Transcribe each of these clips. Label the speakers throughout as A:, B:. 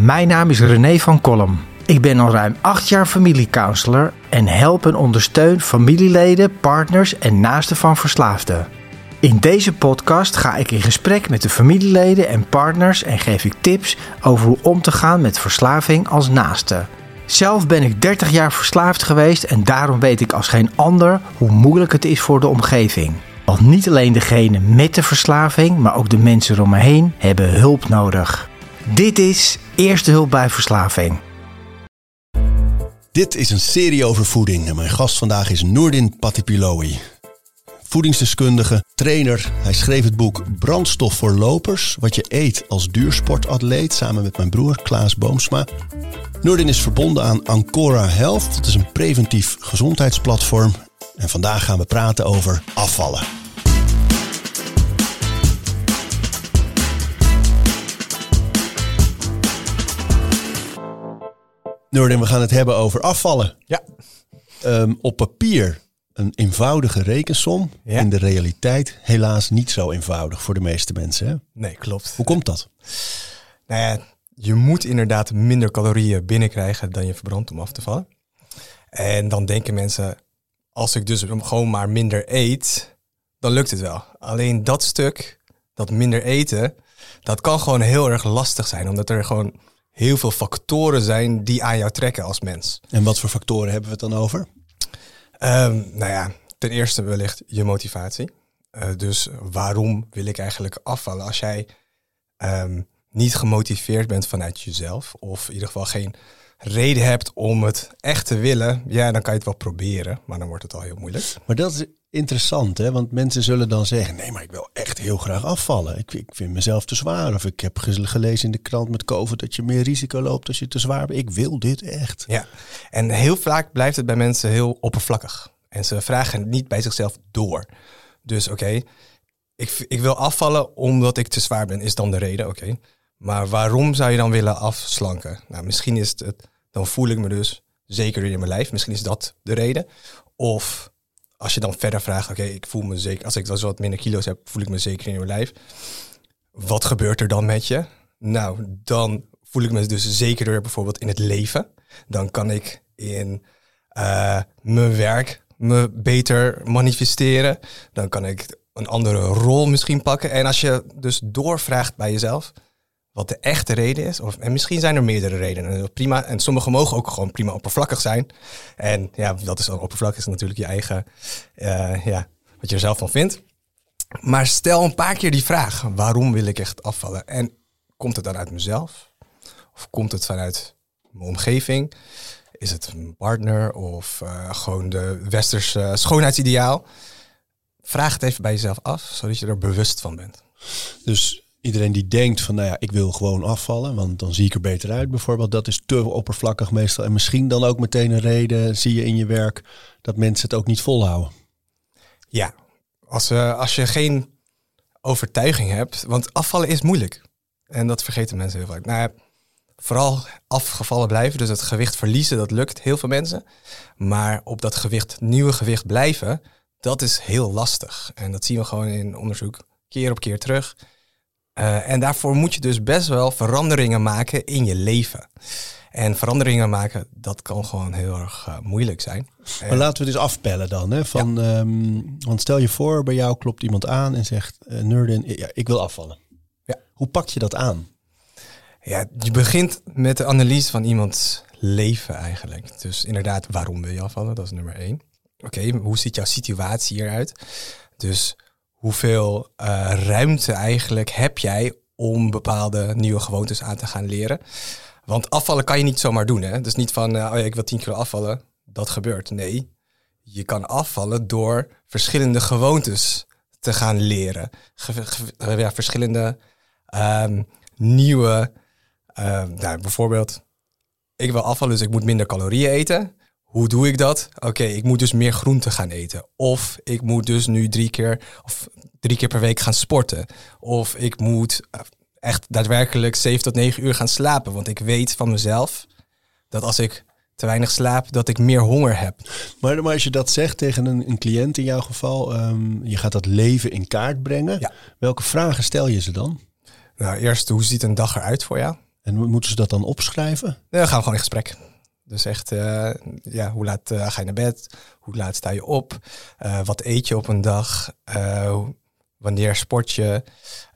A: Mijn naam is René van Kolm. Ik ben al ruim acht jaar familiecounselor en help en ondersteun familieleden, partners en naasten van verslaafden. In deze podcast ga ik in gesprek met de familieleden en partners en geef ik tips over hoe om te gaan met verslaving als naaste. Zelf ben ik 30 jaar verslaafd geweest en daarom weet ik als geen ander hoe moeilijk het is voor de omgeving. Want niet alleen degene met de verslaving, maar ook de mensen om me heen hebben hulp nodig. Dit is Eerste Hulp bij Verslaving.
B: Dit is een serie over voeding en mijn gast vandaag is Noordin Patipiloui. Voedingsdeskundige, trainer. Hij schreef het boek Brandstof voor lopers, wat je eet als duursportatleet, samen met mijn broer Klaas Boomsma. Noordin is verbonden aan Ancora Health, dat is een preventief gezondheidsplatform. En vandaag gaan we praten over afvallen. Noordin, we gaan het hebben over afvallen.
C: Ja.
B: Ehm, op papier een eenvoudige rekensom.
C: Ja.
B: In de realiteit helaas niet zo eenvoudig voor de meeste mensen. Hè?
C: Nee, klopt.
B: Hoe komt dat?
C: Nou ja, je moet inderdaad minder calorieën binnenkrijgen dan je verbrandt om af te vallen. En dan denken mensen, als ik dus gewoon maar minder eet, dan lukt het wel. Alleen dat stuk, dat minder eten, dat kan gewoon heel erg lastig zijn. Omdat er gewoon heel veel factoren zijn die aan jou trekken als mens.
B: En wat voor factoren hebben we het dan over?
C: Ehm, nou ja, ten eerste wellicht je motivatie. Eh, dus waarom wil ik eigenlijk afvallen? Als jij ehm, niet gemotiveerd bent vanuit jezelf, of in ieder geval geen reden hebt om het echt te willen, ja, dan kan je het wel proberen, maar dan wordt het al heel moeilijk.
B: Maar dat is interessant, hè? want mensen zullen dan zeggen: nee, maar ik wil echt heel graag afvallen. Ik, ik vind mezelf te zwaar. Of ik heb ge- gelezen in de krant met COVID dat je meer risico loopt als je te zwaar bent. Ik wil dit echt.
C: Ja, en heel vaak blijft het bij mensen heel oppervlakkig. En ze vragen het niet bij zichzelf door. Dus oké, ik, ik wil afvallen omdat ik te zwaar ben, is dan de reden, oké. Maar waarom zou je dan willen afslanken? Nou, misschien is het, dan voel ik me dus zeker in mijn lijf. Misschien is dat de reden. Of als je dan verder vraagt, oké, ik voel me zeker, als ik zo wat minder kilo's heb, voel ik me zeker in mijn lijf. Wat gebeurt er dan met je? Nou, dan voel ik me dus zekerder bijvoorbeeld in het leven. Dan kan ik in eh, mijn werk me beter manifesteren. Dan kan ik een andere rol misschien pakken. En als je dus doorvraagt bij jezelf wat de echte reden is, of, en misschien zijn er meerdere redenen, prima. En sommige mogen ook gewoon prima oppervlakkig zijn. En ja, dat is dan oppervlakkig, is natuurlijk je eigen, eh, ja, wat je er zelf van vindt. Maar stel een paar keer die vraag: waarom wil ik echt afvallen? En komt het dan uit mezelf? Of komt het vanuit mijn omgeving? Is het een partner of eh, gewoon de westerse schoonheidsideaal? Vraag het even bij jezelf af, zodat je er bewust van bent.
B: Dus iedereen die denkt van, nou ja, ik wil gewoon afvallen, want dan zie ik er beter uit bijvoorbeeld. Dat is te oppervlakkig meestal. En misschien dan ook meteen een reden, zie je in je werk, dat mensen het ook niet volhouden.
C: Ja, als, eh, als je geen overtuiging hebt, want afvallen is moeilijk. En dat vergeten mensen heel vaak. Nou vooral afgevallen blijven, dus het gewicht verliezen, dat lukt heel veel mensen. Maar op dat gewicht, nieuwe gewicht blijven, dat is heel lastig. En dat zien we gewoon in onderzoek keer op keer terug. Uh, en daarvoor moet je dus best wel veranderingen maken in je leven. En veranderingen maken, dat kan gewoon heel erg uh, moeilijk zijn.
B: Maar laten we eens afpellen dan. Hè? Van, ja. um, want stel je voor, bij jou klopt iemand aan en zegt... Uh, Nurdin, ja, ik wil afvallen.
C: Ja.
B: Hoe pak je dat aan?
C: Ja, je begint met de analyse van iemands leven eigenlijk. Dus inderdaad, waarom wil je afvallen? Dat is nummer één. Oké, okay, hoe ziet jouw situatie hieruit? Dus hoeveel uh, ruimte eigenlijk heb jij om bepaalde nieuwe gewoontes aan te gaan leren? Want afvallen kan je niet zomaar doen. Hè? Dus niet van, uh, oh ja, ik wil 10 kilo afvallen. Dat gebeurt. Nee, je kan afvallen door verschillende gewoontes te gaan leren. Ja, verschillende um, nieuwe, uh, nou, bijvoorbeeld, ik wil afvallen, dus ik moet minder calorieën eten. Hoe doe ik dat? Oké, okay, ik moet dus meer groente gaan eten. Of ik moet dus nu drie keer, of drie keer per week gaan sporten. Of ik moet echt daadwerkelijk 7 tot 9 uur gaan slapen. Want ik weet van mezelf dat als ik te weinig slaap, dat ik meer honger heb.
B: Maar, maar als je dat zegt tegen een, een cliënt in jouw geval, um, je gaat dat leven in kaart brengen.
C: Ja.
B: Welke vragen stel je ze dan?
C: Nou, eerst, hoe ziet een dag eruit voor jou?
B: En moeten ze dat dan opschrijven?
C: Dan gaan we gewoon in gesprek. Dus echt, uh, ja, hoe laat uh, ga je naar bed? Hoe laat sta je op? Uh, wat eet je op een dag? wanneer sport je?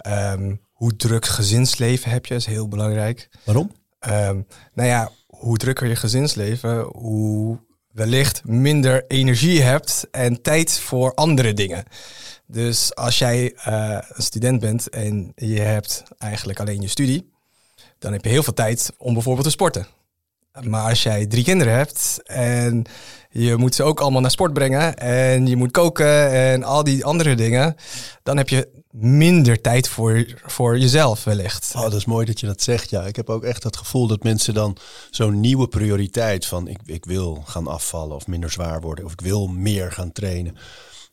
C: Um, hoe druk gezinsleven heb je? is heel belangrijk.
B: Waarom?
C: Um, nou ja, hoe drukker je gezinsleven, hoe wellicht minder energie hebt en tijd voor andere dingen. Dus als jij een student bent en je hebt eigenlijk alleen je studie, dan heb je heel veel tijd om bijvoorbeeld te sporten. Maar als jij drie kinderen hebt en je moet ze ook allemaal naar sport brengen en je moet koken en al die andere dingen, dan heb je minder tijd voor, voor jezelf wellicht.
B: Oh, dat is mooi dat je dat zegt. Ja, ik heb ook echt het gevoel dat mensen dan zo'n nieuwe prioriteit van ik, ik wil gaan afvallen of minder zwaar worden of ik wil meer gaan trainen.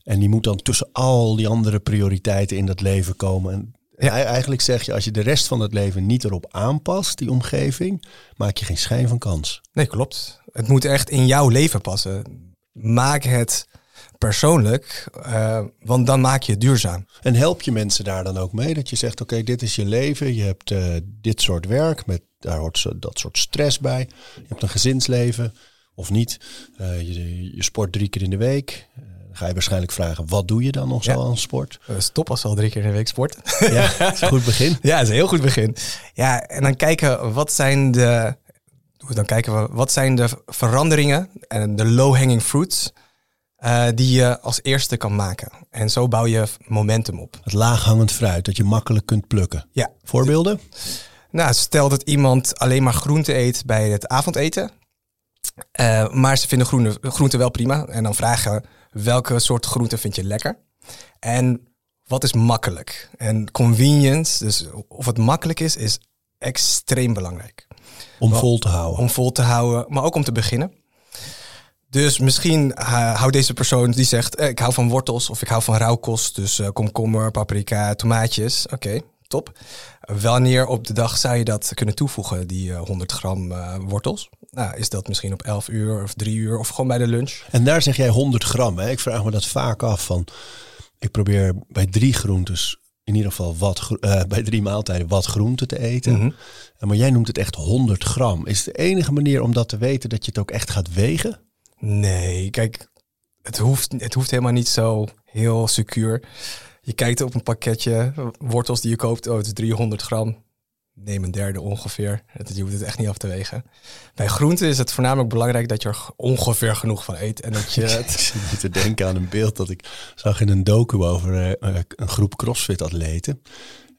B: En die moet dan tussen al die andere prioriteiten in dat leven komen. En ja. Eigenlijk zeg je, als je de rest van het leven niet erop aanpast, die omgeving, maak je geen schijn van kans.
C: Nee, klopt. Het moet echt in jouw leven passen. Maak het persoonlijk, uh, want dan maak je het duurzaam.
B: En help je mensen daar dan ook mee? Dat je zegt, oké, dit is je leven, je hebt uh, dit soort werk, met, daar hoort dat soort stress bij. Je hebt een gezinsleven, of niet. Uh, je, je sport drie keer in de week ga je waarschijnlijk vragen, wat doe je dan nog zo aan sport?
C: Uh, stop als al drie keer in de week sport.
B: Ja, dat is een goed begin.
C: ja, dat is een heel goed begin. Ja, en dan kijken wat zijn de, dan kijken we, wat zijn de veranderingen en de low-hanging fruits uh, die je als eerste kan maken. En zo bouw je momentum op.
B: Het laaghangend fruit dat je makkelijk kunt plukken.
C: Ja.
B: Voorbeelden?
C: Nou, stel dat iemand alleen maar groente eet bij het avondeten. Uh, maar ze vinden groente, groente wel prima. En dan vragen welke soort groente vind je lekker? En wat is makkelijk? En convenience, dus of het makkelijk is, is extreem belangrijk.
B: Om vol te houden.
C: Om vol te houden, maar ook om te beginnen. Dus misschien uh, houdt deze persoon die zegt: eh, Ik hou van wortels of ik hou van rauwkost. Dus uh, komkommer, paprika, tomaatjes. Oké, top. Wanneer op de dag zou je dat kunnen toevoegen, die 100 gram wortels? Nou, is dat misschien op 11 uur of 3 uur of gewoon bij de lunch.
B: En daar zeg jij 100 gram. Hè? Ik vraag me dat vaak af van. Ik probeer bij drie groentes in ieder geval wat, uh, bij drie maaltijden wat groente te eten. Mm -hmm. Maar jij noemt het echt 100 gram. Is de enige manier om dat te weten dat je het ook echt gaat wegen?
C: Nee, kijk, het hoeft, het hoeft helemaal niet zo heel secuur. Je kijkt op een pakketje wortels die je koopt, oh het is 300 gram neem een derde ongeveer. Je hoeft het echt niet af te wegen. Bij groenten is het voornamelijk belangrijk dat je er ongeveer genoeg van eet. En dat je het...
B: ik zit te denken aan een beeld dat ik zag in een docu over uh, een groep crossfit-atleten.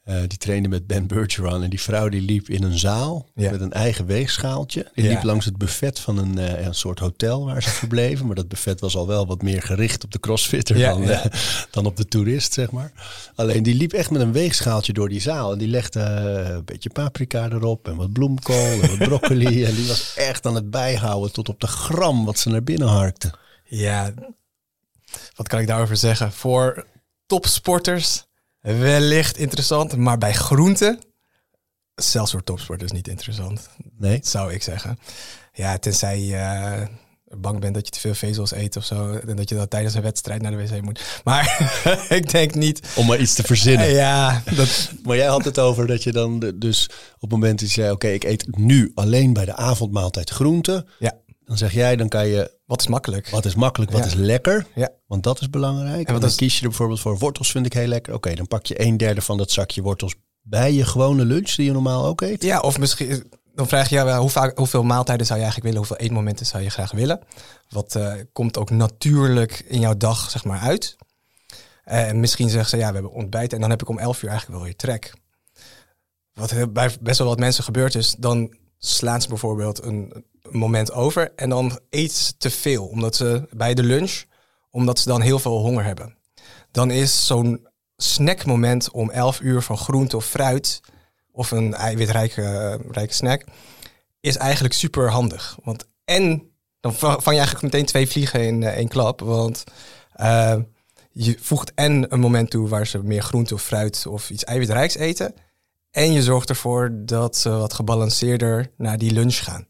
B: Uh, die trainde met Ben Bergeron. En die vrouw die liep in een zaal met een eigen weegschaaltje. Die liep langs het buffet van een, uh, een soort hotel waar ze verbleven. Maar dat buffet was al wel wat meer gericht op de crossfitter dan, uh, dan op de toerist, zeg maar. Alleen die liep echt met een weegschaaltje door die zaal. En die legde een beetje paprika erop en wat bloemkool en wat broccoli. en die was echt aan het bijhouden tot op de gram wat ze naar binnen harkte.
C: Ja, wat kan ik daarover zeggen? Voor topsporters wellicht interessant, maar bij groenten, zelfs voor topsporters niet interessant.
B: Nee.
C: Zou ik zeggen. Ja, tenzij je uh, bang bent dat je te veel vezels eet of zo. En dat je dan tijdens een wedstrijd naar de wc moet. Maar ik denk niet.
B: Om maar iets te verzinnen.
C: ja. Dat...
B: maar jij had het over dat je dan dus op het moment dat je zei: Oké, ik eet nu alleen bij de avondmaaltijd groenten.
C: Ja.
B: Dan zeg jij, dan kan je.
C: Wat is makkelijk?
B: Wat is makkelijk, wat is lekker?
C: Ja.
B: Want dat is belangrijk. En, dan kies je er bijvoorbeeld voor wortels, vind ik heel lekker. Oké, dan pak je een derde van dat zakje wortels bij je gewone lunch die je normaal ook eet.
C: Ja, of misschien dan vraag je ja, hoe vaak, hoeveel maaltijden zou je eigenlijk willen? Hoeveel eetmomenten zou je graag willen? Wat uh, komt ook natuurlijk in jouw dag zeg maar uit? En uh, misschien zeggen ze ja, we hebben ontbijt en dan heb ik om 11 uur eigenlijk wel weer trek. Wat bij best wel wat mensen gebeurt is, dan slaan ze bijvoorbeeld een, moment over en dan eten ze te veel, omdat ze bij de lunch, omdat ze dan heel veel honger hebben. Dan is zo'n snackmoment om 11 uur van groente of fruit of een eiwitrijke rijke snack is eigenlijk super handig. Want en dan vang je eigenlijk meteen twee vliegen in één klap, want uh, je voegt en een moment toe waar ze meer groente of fruit of iets eiwitrijks eten. En je zorgt ervoor dat ze wat gebalanceerder naar die lunch gaan.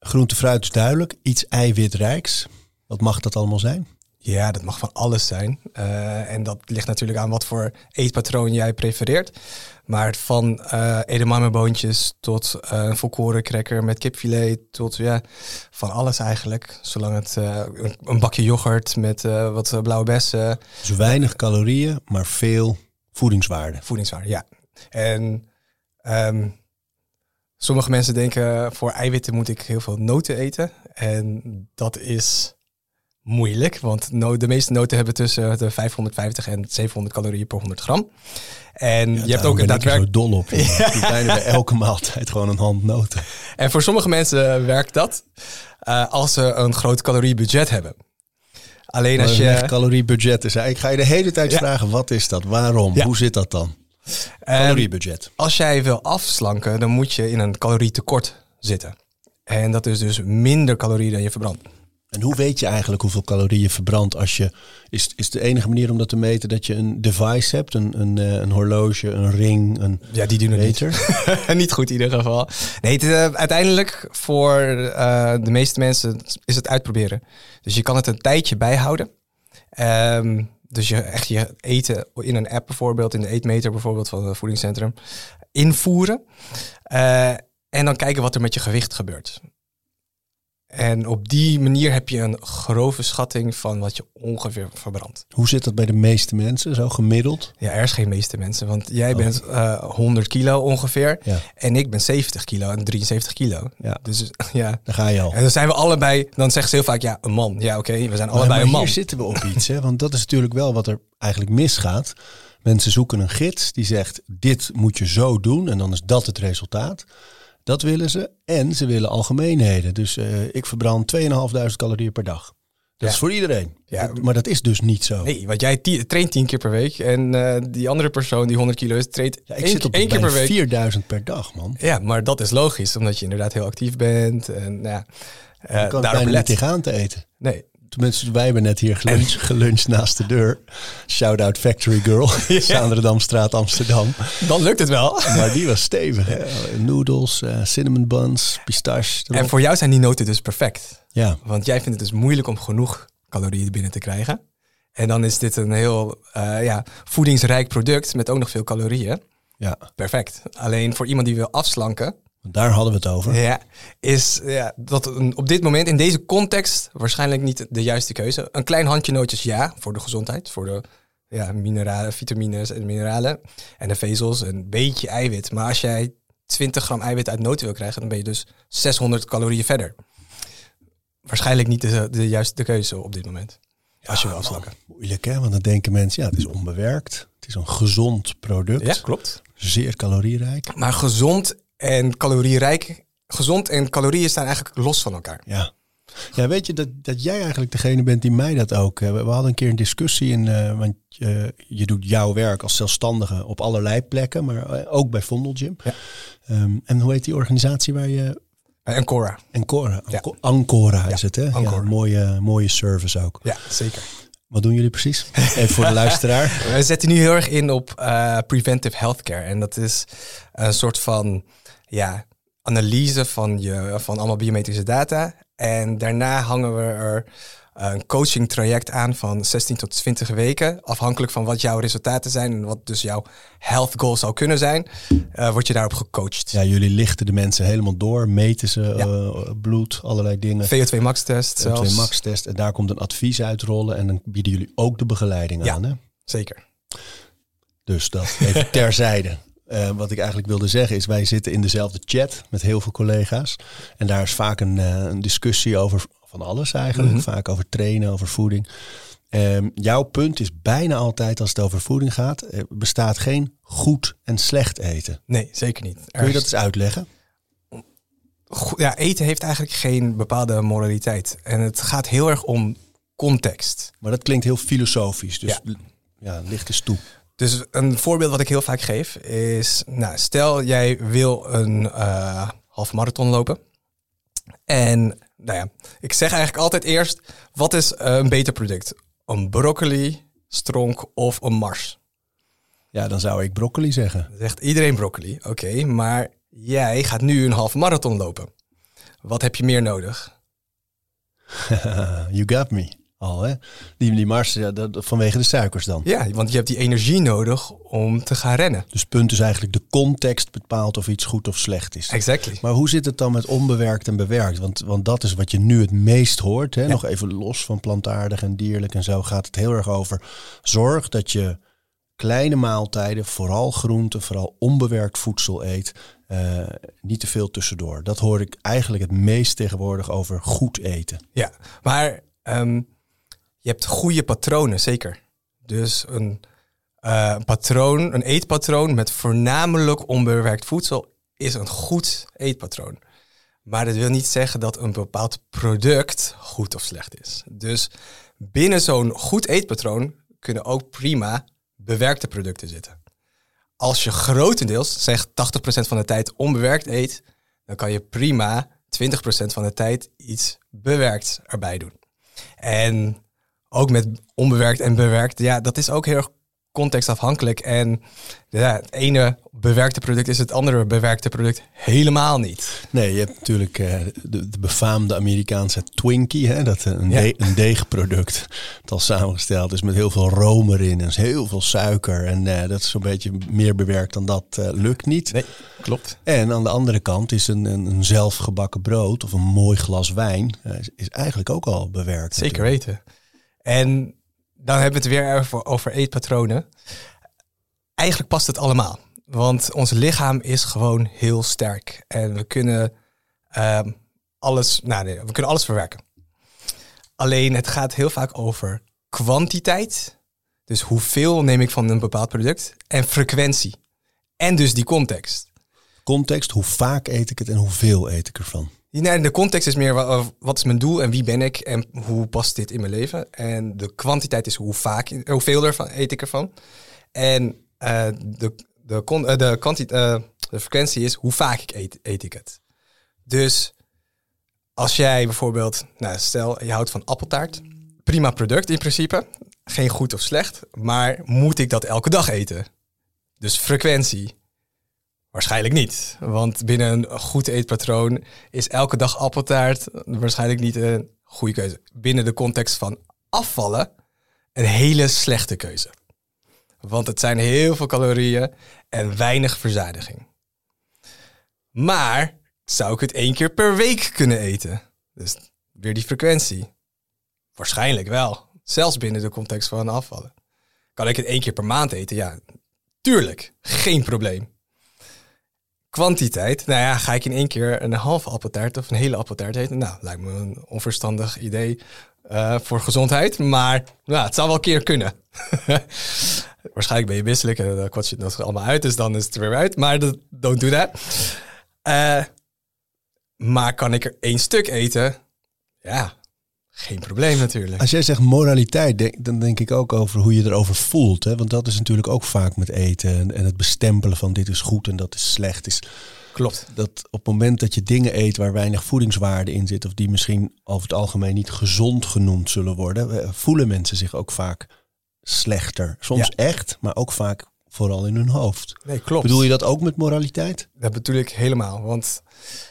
B: Groente, fruit is duidelijk. Iets eiwitrijks. Wat mag dat allemaal zijn?
C: Ja, dat mag van alles zijn. Uh, en dat ligt natuurlijk aan wat voor eetpatroon jij prefereert. Maar van uh, edamameboontjes tot uh, een volkoren cracker met kipfilet tot ja, van alles eigenlijk. Zolang het uh, een bakje yoghurt met wat blauwe bessen.
B: Dus weinig calorieën, maar veel voedingswaarde.
C: Voedingswaarde, ja. En um, sommige mensen denken voor eiwitten moet ik heel veel noten eten. En dat is moeilijk, want de meeste noten hebben tussen de 550 en 700 calorieën per 100 gram. En je hebt ook een daadwerkelijk...
B: zo dol op. Je ja. bijna bij elke maaltijd gewoon een hand noten.
C: En voor sommige mensen werkt dat uh, als ze een groot caloriebudget hebben. Alleen als je...
B: caloriebudget is. Ik ga je de hele tijd ja. vragen, wat is dat? Waarom? Hoe zit dat dan? Caloriebudget.
C: als jij wil afslanken, dan moet je in een calorietekort zitten. En dat is dus minder calorieën dan je verbrandt.
B: En hoe weet je eigenlijk hoeveel calorieën je verbrandt als je. Is, is de enige manier om dat te meten dat je een device hebt? Een, een, eh, een horloge, een ring, een.
C: Ja, die doen het niet. niet goed in ieder geval. Nee, het, uh, uiteindelijk voor uh, de meeste mensen is het uitproberen. Dus je kan het een tijdje bijhouden. Um, dus je echt je eten in een app bijvoorbeeld, in de eetmeter bijvoorbeeld van het voedingscentrum, invoeren. Uh, en dan kijken wat er met je gewicht gebeurt. En op die manier heb je een grove schatting van wat je ongeveer verbrandt.
B: Hoe zit dat bij de meeste mensen, zo gemiddeld?
C: Ja, er is geen meeste mensen, want jij oh. bent uh, eh, 100 kilo ongeveer ja. en ik ben 70 kilo en 73 kilo. Ja. Dus ja.
B: Daar ga je al.
C: En dan zijn we allebei, dan zeggen ze heel vaak, ja, een man. Ja, oké, we zijn allebei een man.
B: hier zitten we op iets, hè? want dat is natuurlijk wel wat er eigenlijk misgaat. Mensen zoeken een gids die zegt, dit moet je zo doen en dan is dat het resultaat. Dat willen ze. En ze willen algemeenheden. Dus uh, ik verbrand 2.500 calorieën per dag. Dat is voor iedereen. Ja. Maar dat is dus niet zo.
C: Nee, want jij traint 10 keer per week. En uh, die andere persoon die 100 kilo is, traint ja, ik één, zit op één keer per week.
B: 4000 per dag, man.
C: Ja, maar dat is logisch. Omdat je inderdaad heel actief bent. En, ja,
B: uh, je kan daarom niet tegenaan te eten.
C: Nee,
B: Tenminste, wij hebben net hier geluncht, geluncht naast de deur. Shout-out Factory Girl, ja. Zaanderdamstraat, Amsterdam.
C: Dan lukt het wel.
B: Maar die was stevig. Hè? Noodles, uh, cinnamon buns, pistache.
C: En voor jou zijn die noten dus perfect. Ja. Want jij vindt het dus moeilijk om genoeg calorieën binnen te krijgen. En dan is dit een heel uh, ja, voedingsrijk product met ook nog veel calorieën. Ja. Perfect. Alleen voor iemand die wil afslanken,
B: daar hadden we het over.
C: Ja, is ja, dat op dit moment in deze context waarschijnlijk niet de juiste keuze. Een klein handje nootjes ja, voor de gezondheid, voor de ja, mineralen, vitamines en mineralen en de vezels, een beetje eiwit. Maar als jij 20 gram eiwit uit noten wil krijgen, dan ben je dus 600 calorieën verder. Waarschijnlijk niet de, de juiste keuze op dit moment. Ja, als je wil afslakken.
B: Moeilijk hè, want dan denken mensen, ja, het is onbewerkt. Het is een gezond product.
C: Ja, klopt.
B: Zeer calorierijk.
C: Maar gezond en calorierijk. Gezond en calorieën staan eigenlijk los van elkaar.
B: Ja. Ja, weet je dat, dat jij eigenlijk degene bent die mij dat ook. We, we hadden een keer een discussie in, uh, want uh, je doet jouw werk als zelfstandige op allerlei plekken, maar eh, ook bij Vondelgym. Ja. Um, en hoe heet die organisatie waar je.
C: Ancora.
B: Ancora. Ancora is het, hè? Ancora. Ja, mooie, mooie service ook.
C: Ja, zeker.
B: Wat doen jullie precies? Even voor de luisteraar.
C: We zetten nu heel erg in op preventive healthcare. En dat is een soort van ja, analyse van, je, van allemaal biometrische data. En daarna hangen we er een coaching traject aan van 16 tot 20 weken. Afhankelijk van wat jouw resultaten zijn en wat dus jouw health goal zou kunnen zijn, uh, word je daarop gecoacht.
B: Ja, jullie lichten de mensen helemaal door, meten ze uh, bloed, allerlei dingen.
C: VO2 max test
B: VO2 max test en daar komt een advies uitrollen en dan bieden jullie ook de begeleiding
C: ja,
B: aan. Hè?
C: Zeker.
B: Dus dat even terzijde. Uh, wat ik eigenlijk wilde zeggen is, wij zitten in dezelfde chat met heel veel collega's. En daar is vaak een, uh, een discussie over van alles eigenlijk. Mm -hmm. Vaak over trainen, over voeding. Um, jouw punt is bijna altijd als het over voeding gaat, er bestaat geen goed en slecht eten.
C: Nee, zeker niet.
B: Kun je dat eens uitleggen?
C: Ja, eten heeft eigenlijk geen bepaalde moraliteit. En het gaat heel erg om context.
B: Maar dat klinkt heel filosofisch, dus ja, ja licht eens toe.
C: Dus een voorbeeld wat ik heel vaak geef is, nou, stel jij wil een uh, half marathon lopen. En nou ja, ik zeg eigenlijk altijd eerst, wat is uh, een beter product? Een broccoli, stronk of een mars?
B: Ja, dan zou ik broccoli zeggen.
C: zegt iedereen broccoli, oké. maar jij gaat nu een half marathon lopen. Wat heb je meer nodig?
B: you got me. Al. Hè? Die, die mars, ja, dat, vanwege de suikers dan.
C: Ja, want je hebt die energie nodig om te gaan rennen.
B: Dus punt is eigenlijk de context bepaalt of iets goed of slecht is.
C: Exactly.
B: Maar hoe zit het dan met onbewerkt en bewerkt? Want, want dat is wat je nu het meest hoort. Hè?
C: Ja.
B: Nog even los van plantaardig en dierlijk en zo gaat het heel erg over. Zorg dat je kleine maaltijden, vooral groenten, vooral onbewerkt voedsel eet. Eh, niet te veel tussendoor. Dat hoor ik eigenlijk het meest tegenwoordig over goed eten.
C: Ja, maar ehm, je hebt goede patronen, zeker. Dus een, eh, een patroon, een eetpatroon met voornamelijk onbewerkt voedsel is een goed eetpatroon. Maar dat wil niet zeggen dat een bepaald product goed of slecht is. Dus binnen zo'n goed eetpatroon kunnen ook prima bewerkte producten zitten. Als je grotendeels, zeg 80% van de tijd onbewerkt eet, dan kan je prima 20% van de tijd iets bewerkt erbij doen. En ook met onbewerkt en bewerkt, ja, dat is ook heel erg contextafhankelijk. En ja, het ene bewerkte product is het andere bewerkte product helemaal niet.
B: Nee, je hebt natuurlijk eh, de, de befaamde Amerikaanse Twinkie. Hè? Dat een,
C: Ja.
B: de- een deegproduct. Dat al samengesteld is met heel veel room erin en heel veel suiker. En eh, dat is zo'n beetje meer bewerkt dan dat eh, lukt niet.
C: Nee, klopt.
B: En aan de andere kant is een, een, een zelfgebakken brood of een mooi glas wijn eh, is, is eigenlijk ook al bewerkt.
C: Zeker
B: natuurlijk.
C: weten. En dan hebben we het weer over, over eetpatronen. Eigenlijk past het allemaal. Want ons lichaam is gewoon heel sterk. En we kunnen ehm, alles, nou nee, we kunnen alles verwerken. Alleen het gaat heel vaak over kwantiteit. Dus hoeveel neem ik van een bepaald product. En frequentie. En dus die context.
B: Context, hoe vaak eet ik het en hoeveel eet ik ervan?
C: Nee, de context is meer wa- wat is mijn doel en wie ben ik en hoe past dit in mijn leven. En de kwantiteit is hoe vaak, hoeveel ervan eet ik ervan. En eh, de, de, eh, de, eh, de frequentie is hoe vaak ik eet, eet ik het. Dus als jij bijvoorbeeld, nou, stel je houdt van appeltaart, prima product in principe, geen goed of slecht, maar moet ik dat elke dag eten? Dus frequentie. Waarschijnlijk niet. Want binnen een goed eetpatroon is elke dag appeltaart waarschijnlijk niet een goede keuze. Binnen de context van afvallen een hele slechte keuze. Want het zijn heel veel calorieën en weinig verzadiging. Maar zou ik het één keer per week kunnen eten? Dus weer die frequentie. Waarschijnlijk wel. Zelfs binnen de context van afvallen. Kan ik het één keer per maand eten? Ja, tuurlijk. Geen probleem kwantiteit. Nou ja, ga ik in één keer een halve appeltaart of een hele appeltaart eten? Nou, lijkt me een onverstandig idee eh, voor gezondheid. Maar nou, het zou wel een keer kunnen. Waarschijnlijk ben je misselijk en dan kwats je het allemaal uit. Dus dan is het er weer uit. Maar don't do that. Eh, maar kan ik er één stuk eten? Ja, geen probleem natuurlijk.
B: Als jij zegt moraliteit, denk- dan denk ik ook over hoe je erover voelt. Hè? Want dat is natuurlijk ook vaak met eten en, en het bestempelen van dit is goed en dat is slecht. Is
C: Klopt.
B: dat op het moment dat je dingen eet waar weinig voedingswaarde in zit, of die misschien over het algemeen niet gezond genoemd zullen worden, eh, voelen mensen zich ook vaak slechter. Soms
C: Ja.
B: echt, maar ook vaak vooral in hun hoofd.
C: Nee, klopt.
B: Bedoel je dat ook met moraliteit?
C: Dat bedoel ik helemaal. Want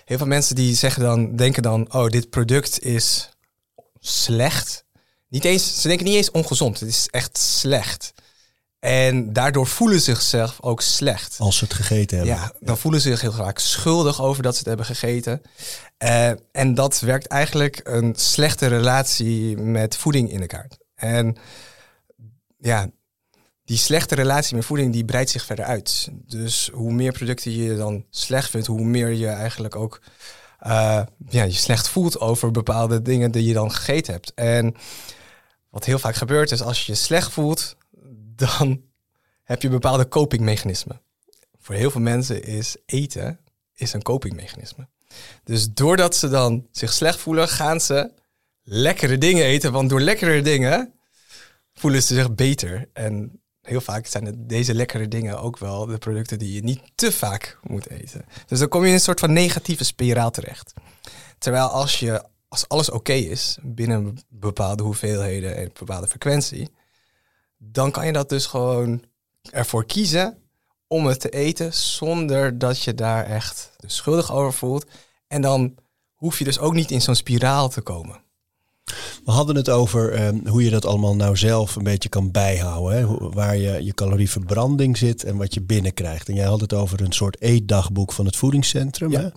C: heel veel mensen die zeggen dan, denken dan, oh, dit product is slecht. Niet eens, ze denken niet eens ongezond. Het is echt slecht. En daardoor voelen ze zichzelf ook slecht.
B: Als ze het gegeten hebben.
C: Ja, dan voelen ze zich heel vaak schuldig over dat ze het hebben gegeten. Eh, en dat werkt eigenlijk een slechte relatie met voeding in de kaart. En ja, die slechte relatie met voeding die breidt zich verder uit. Dus hoe meer producten je dan slecht vindt, hoe meer je eigenlijk ook eh, ja, je slecht voelt over bepaalde dingen die je dan gegeten hebt. En wat heel vaak gebeurt is als je je slecht voelt, dan heb je bepaalde copingmechanismen. Voor heel veel mensen is eten is een copingmechanisme. Dus doordat ze dan zich slecht voelen, gaan ze lekkere dingen eten. Want door lekkere dingen voelen ze zich beter. En heel vaak zijn deze lekkere dingen ook wel de producten die je niet te vaak moet eten. Dus dan kom je in een soort van negatieve spiraal terecht. Terwijl als je als alles oké is binnen bepaalde hoeveelheden en bepaalde frequentie, dan kan je dat dus gewoon ervoor kiezen om het te eten zonder dat je daar echt schuldig over voelt. En dan hoef je dus ook niet in zo'n spiraal te komen.
B: We hadden het over ehm, hoe je dat allemaal nou zelf een beetje kan bijhouden. Hè? Hoe- waar je, je calorieverbranding zit en wat je binnenkrijgt. En jij had het over een soort eetdagboek van het voedingscentrum.
C: Ja.
B: Hè?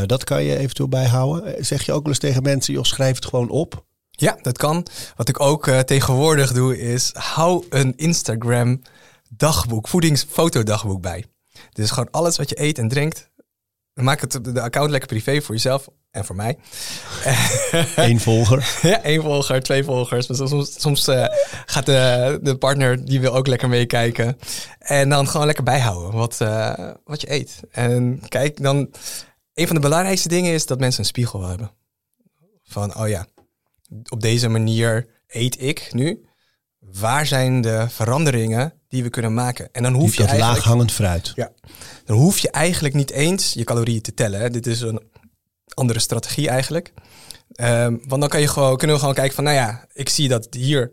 B: Eh, dat kan je eventueel bijhouden. Eh, Zeg je ook wel eens tegen mensen, joh, schrijf het gewoon op.
C: Ja, dat kan. Wat ik ook eh, tegenwoordig doe is hou een Instagram dagboek, voedingsfotodagboek bij. Dus gewoon alles wat je eet en drinkt. Maak het de account lekker privé voor jezelf en voor mij.
B: Eén volger.
C: ja, één volger, twee volgers. Maar soms soms eh, gaat de, de partner, die wil ook lekker meekijken. En dan gewoon lekker bijhouden wat, eh, wat je eet. En kijk, dan... Een van de belangrijkste dingen is dat mensen een spiegel hebben. Van, oh ja, op deze manier eet ik nu. Waar zijn de veranderingen die we kunnen maken? En dan hoef je
B: dat
C: eigenlijk...
B: laaghangend fruit.
C: Ja. Dan hoef je eigenlijk niet eens je calorieën te tellen. Hè. Dit is een andere strategie eigenlijk. Ehm, want dan kan je gewoon, kunnen we gewoon kijken van, nou ja, ik zie dat hier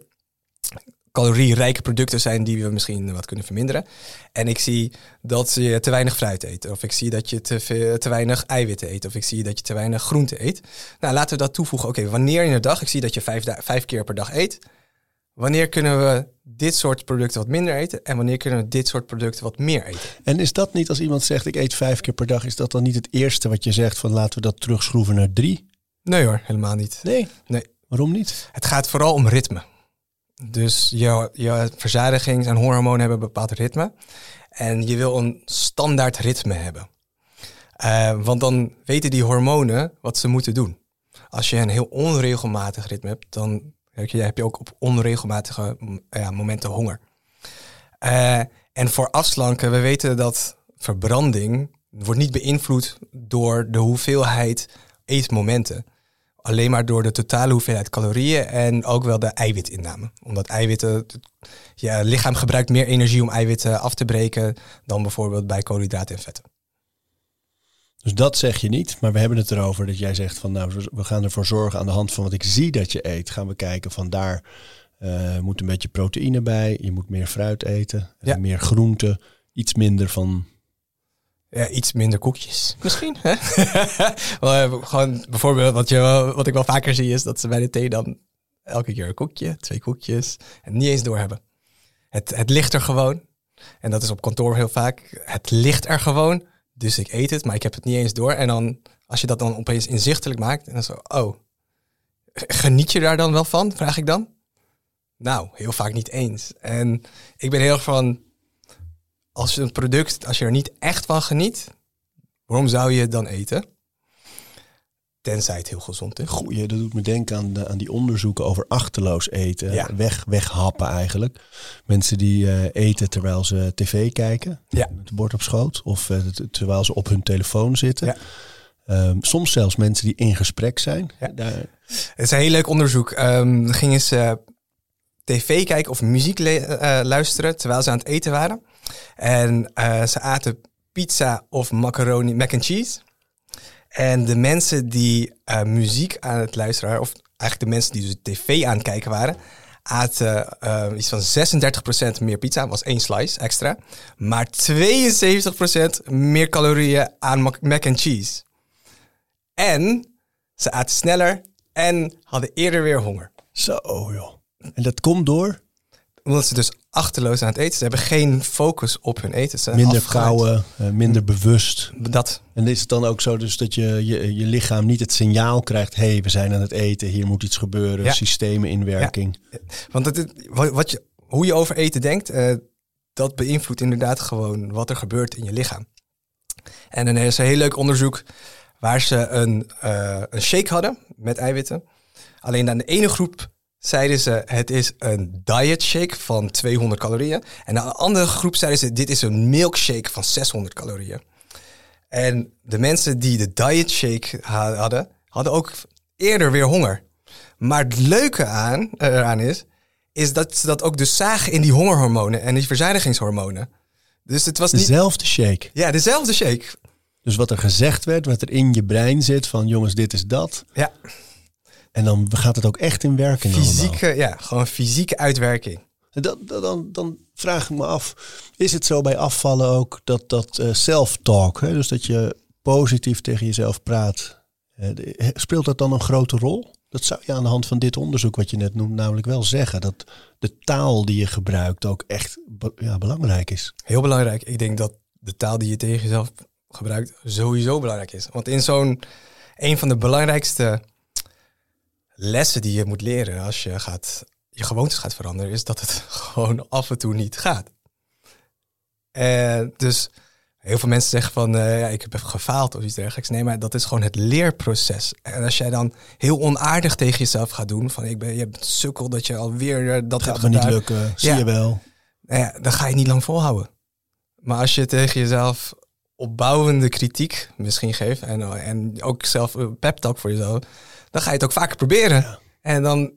C: calorierijke producten zijn die we misschien wat kunnen verminderen. En ik zie dat je te weinig fruit eet. Of ik zie dat je te, veel, te weinig eiwitten eet. Of ik zie dat je te weinig groente eet. Nou, laten we dat toevoegen. Oké, wanneer in de dag, ik zie dat je vijf, vijf keer per dag eet. Wanneer kunnen we dit soort producten wat minder eten? En wanneer kunnen we dit soort producten wat meer eten?
B: En is dat niet als iemand zegt, ik eet vijf keer per dag, is dat dan niet het eerste wat je zegt van laten we dat terugschroeven naar drie?
C: Nee hoor, helemaal niet.
B: Nee.
C: Nee.
B: Waarom niet?
C: Het gaat vooral om ritme. Dus je, je verzadigings- en hormonen hebben een bepaald ritme. En je wil een standaard ritme hebben. Eh, want dan weten die hormonen wat ze moeten doen. Als je een heel onregelmatig ritme hebt, dan heb je, heb je ook op onregelmatige ja, momenten honger. Eh, en voor afslanken, we weten dat verbranding wordt niet beïnvloed door de hoeveelheid eetmomenten. Alleen maar door de totale hoeveelheid calorieën en ook wel de eiwitinname. Omdat eiwitten, je lichaam gebruikt meer energie om eiwitten af te breken dan bijvoorbeeld bij koolhydraten en vetten.
B: Dus dat zeg je niet, maar we hebben het erover dat jij zegt van nou, we gaan ervoor zorgen aan de hand van wat ik zie dat je eet. Gaan we kijken van daar eh, moet een beetje proteïne bij, je moet meer fruit eten, eh,
C: Ja.
B: meer groente, iets minder van
C: Ja, iets minder koekjes. Misschien. Hè? Eh, Gewoon bijvoorbeeld, wat, je, wat ik wel vaker zie, is dat ze bij de thee dan elke keer een koekje, twee koekjes, en niet eens doorhebben. Het, het ligt er gewoon. En dat is op kantoor heel vaak. Het ligt er gewoon. Dus ik eet het, maar ik heb het niet eens door. En dan, als je dat dan opeens inzichtelijk maakt, en dan zo, oh, geniet je daar dan wel van? Vraag ik dan. Nou, heel vaak niet eens. En ik ben heel erg van, als je een product, als je er niet echt van geniet, waarom zou je het dan eten? Tenzij het heel gezond is.
B: goeie. Dat doet me denken aan, de- aan die onderzoeken over achterloos eten,
C: Ja.
B: weg, weghappen eigenlijk. Mensen die eh, eten terwijl ze tv kijken,
C: Ja.
B: met het bord op schoot, of eh, terwijl ze op hun telefoon zitten.
C: Ja.
B: Ehm, soms zelfs mensen die in gesprek zijn.
C: Ja.
B: Daar,
C: Het is een heel leuk onderzoek. Dan gingen ze tv kijken of muziek eh, luisteren terwijl ze aan het eten waren. En eh, ze aten pizza of macaroni, mac and cheese. En de mensen die eh, muziek aan het luisteren waren, of eigenlijk de mensen die dus tv aan het kijken waren, aten eh, iets van 36% meer pizza, was één slice extra. Maar 72% meer calorieën aan mac and cheese. En ze aten sneller en hadden eerder weer honger.
B: zo joh. En dat komt door
C: Omdat ze dus achterloos aan het eten zijn. Ze hebben geen focus op hun eten. Ze
B: minder kouwen, eh, minder bewust.
C: Dat.
B: En is het dan ook zo dus dat je, je, je lichaam niet het signaal krijgt... hé, hey, we zijn aan het eten, hier moet iets gebeuren,
C: Ja.
B: systemen in werking.
C: Want het, wat je, hoe je over eten denkt, eh, dat beïnvloedt inderdaad gewoon wat er gebeurt in je lichaam. En dan is er een heel leuk onderzoek waar ze een, eh, een shake hadden met eiwitten. Alleen aan de ene groep zeiden ze het is een diet shake van 200 calorieën. En aan de andere groep zeiden ze dit is een milkshake van 600 calorieën. En de mensen die de diet shake ha- hadden, hadden ook eerder weer honger. Maar het leuke aan, eraan is, is dat ze dat ook dus zagen in die hongerhormonen en die verzadigingshormonen. Dus het was niet...
B: Dezelfde shake.
C: Ja, dezelfde shake.
B: Dus wat er gezegd werd, wat er in je brein zit van jongens, dit is dat.
C: Ja,
B: En dan gaat het ook echt in werking allemaal.
C: fysieke, ja, gewoon fysieke uitwerking.
B: Dat- dan, dan vraag ik me af, is het zo bij afvallen ook dat dat eh, self-talk, hè, dus dat je positief tegen jezelf praat, Eh, de- speelt dat dan een grote rol? Dat zou je aan de hand van dit onderzoek wat je net noemt namelijk wel zeggen. Dat de taal die je gebruikt ook echt be- ja, belangrijk is.
C: Heel belangrijk. Ik denk dat de taal die je tegen jezelf gebruikt sowieso belangrijk is. Want in zo'n een van de belangrijkste lessen die je moet leren als je gaat, je gewoontes gaat veranderen, is dat het gewoon af en toe niet gaat. En dus heel veel mensen zeggen van eh, ja, ik heb gefaald of iets dergelijks. Nee, maar dat is gewoon het leerproces. En als jij dan heel onaardig tegen jezelf gaat doen, van ik ben, je bent sukkel dat je alweer eh, dat
B: Gaat
C: hebt
B: me niet lukken, zie
C: Ja.
B: je wel.
C: Nou ja, dan ga je niet lang volhouden. Maar als je tegen jezelf opbouwende kritiek misschien geeft en, en ook zelf een pep talk voor jezelf, dan ga je het ook vaker proberen. En dan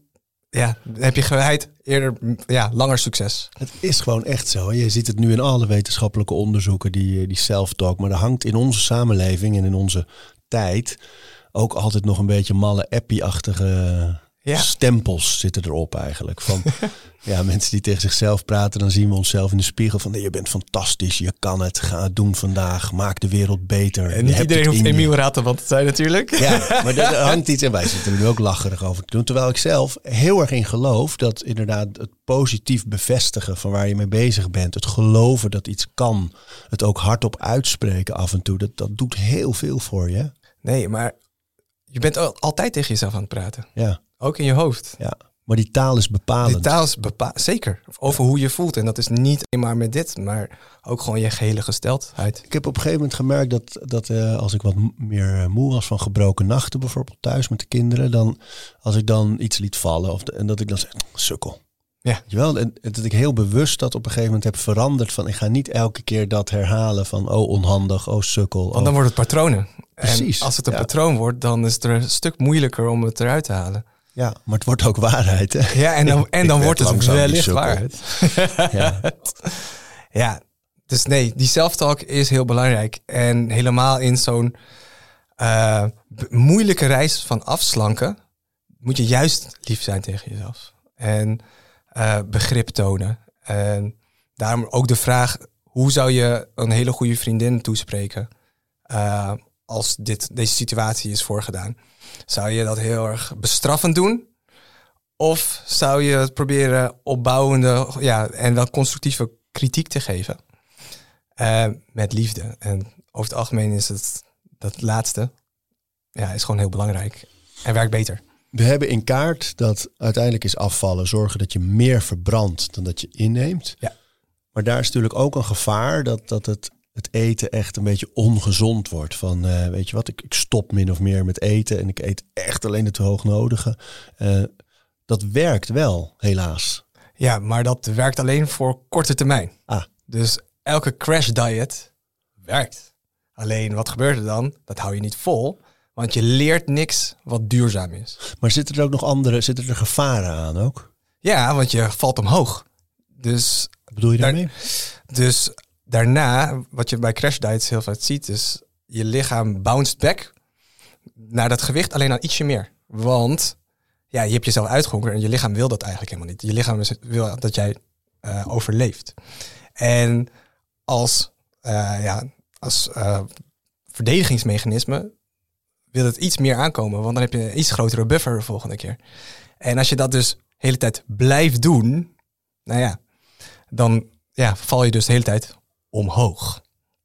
C: ja, heb je geheid eerder ja, langer succes.
B: Het is gewoon echt zo. Je ziet het nu in alle wetenschappelijke onderzoeken, die, die self-talk. Maar er hangt in onze samenleving en in onze tijd ook altijd nog een beetje malle appie-achtige
C: Ja.
B: stempels zitten erop eigenlijk. Van ja, mensen die tegen zichzelf praten, dan zien we onszelf in de spiegel van nee, je bent fantastisch, je kan het, ga het doen vandaag, maak de wereld beter.
C: En niet iedereen hoeft. Emiel Ratenband te zijn natuurlijk.
B: Ja, maar er hangt iets en wij zitten er nu ook lacherig over te doen. Terwijl ik zelf heel erg in geloof dat inderdaad het positief bevestigen van waar je mee bezig bent, het geloven dat iets kan, het ook hardop uitspreken af en toe, dat, dat doet heel veel voor je.
C: Nee, maar je bent al- altijd tegen jezelf aan het praten.
B: Ja,
C: Ook in je hoofd.
B: ja. Maar die taal is bepalend.
C: Die taal is bepa- zeker over hoe je voelt. En dat is niet alleen maar met dit, maar ook gewoon je gehele gesteldheid.
B: Ik heb op een gegeven moment gemerkt dat, dat eh, als ik wat meer eh, moe was van gebroken nachten, bijvoorbeeld thuis met de kinderen, dan als ik dan iets liet vallen of de- en dat ik dan zeg, sukkel.
C: Ja.
B: Weet je wel? En dat ik heel bewust dat op een gegeven moment heb veranderd van ik ga niet elke keer dat herhalen van oh onhandig, oh sukkel.
C: Want
B: oh.
C: dan wordt het patronen.
B: Precies,
C: En als het een
B: ja.
C: patroon wordt, dan is het er een stuk moeilijker om het eruit te halen.
B: Ja, maar het wordt ook waarheid. Hè?
C: Ja, en dan, en dan wordt het wellicht waarheid.
B: Ja.
C: Ja, dus nee, die self-talk is heel belangrijk. En helemaal in zo'n eh, moeilijke reis van afslanken, moet je juist lief zijn tegen jezelf. En eh, begrip tonen. En daarom ook de vraag, hoe zou je een hele goede vriendin toespreken eh, als dit, deze situatie is voorgedaan? Zou je dat heel erg bestraffend doen? Of zou je het proberen opbouwende ja, en wel constructieve kritiek te geven? Eh, met liefde. En over het algemeen is het dat laatste ja, is gewoon heel belangrijk. En werkt beter.
B: We hebben in kaart dat uiteindelijk is afvallen zorgen dat je meer verbrandt dan dat je inneemt.
C: Ja.
B: Maar daar is natuurlijk ook een gevaar dat, dat het, het eten echt een beetje ongezond wordt. Van eh, weet je wat, ik, ik stop min of meer met eten en ik eet echt alleen het hoognodige. Eh dat werkt wel, helaas.
C: Ja, maar dat werkt alleen voor korte termijn.
B: Ah.
C: Dus elke crash diet werkt. Alleen wat gebeurt er dan? Dat hou je niet vol. Want je leert niks wat duurzaam is.
B: Maar zitten er ook nog andere, zitten er gevaren aan ook?
C: Ja, want je valt omhoog. Dus
B: Wat bedoel je
C: Daar-
B: daarmee?
C: Dus daarna, wat je bij crash diets heel vaak ziet, is je lichaam bounced back naar dat gewicht alleen al ietsje meer. Want ja, je hebt jezelf uitgehongerd en je lichaam wil dat eigenlijk helemaal niet. Je lichaam wil dat jij eh, overleeft. En als, eh, ja, als eh, verdedigingsmechanisme wil het iets meer aankomen, want dan heb je een iets grotere buffer de volgende keer. En als je dat dus de hele tijd blijft doen, nou ja, dan ja, val je dus de hele tijd omhoog.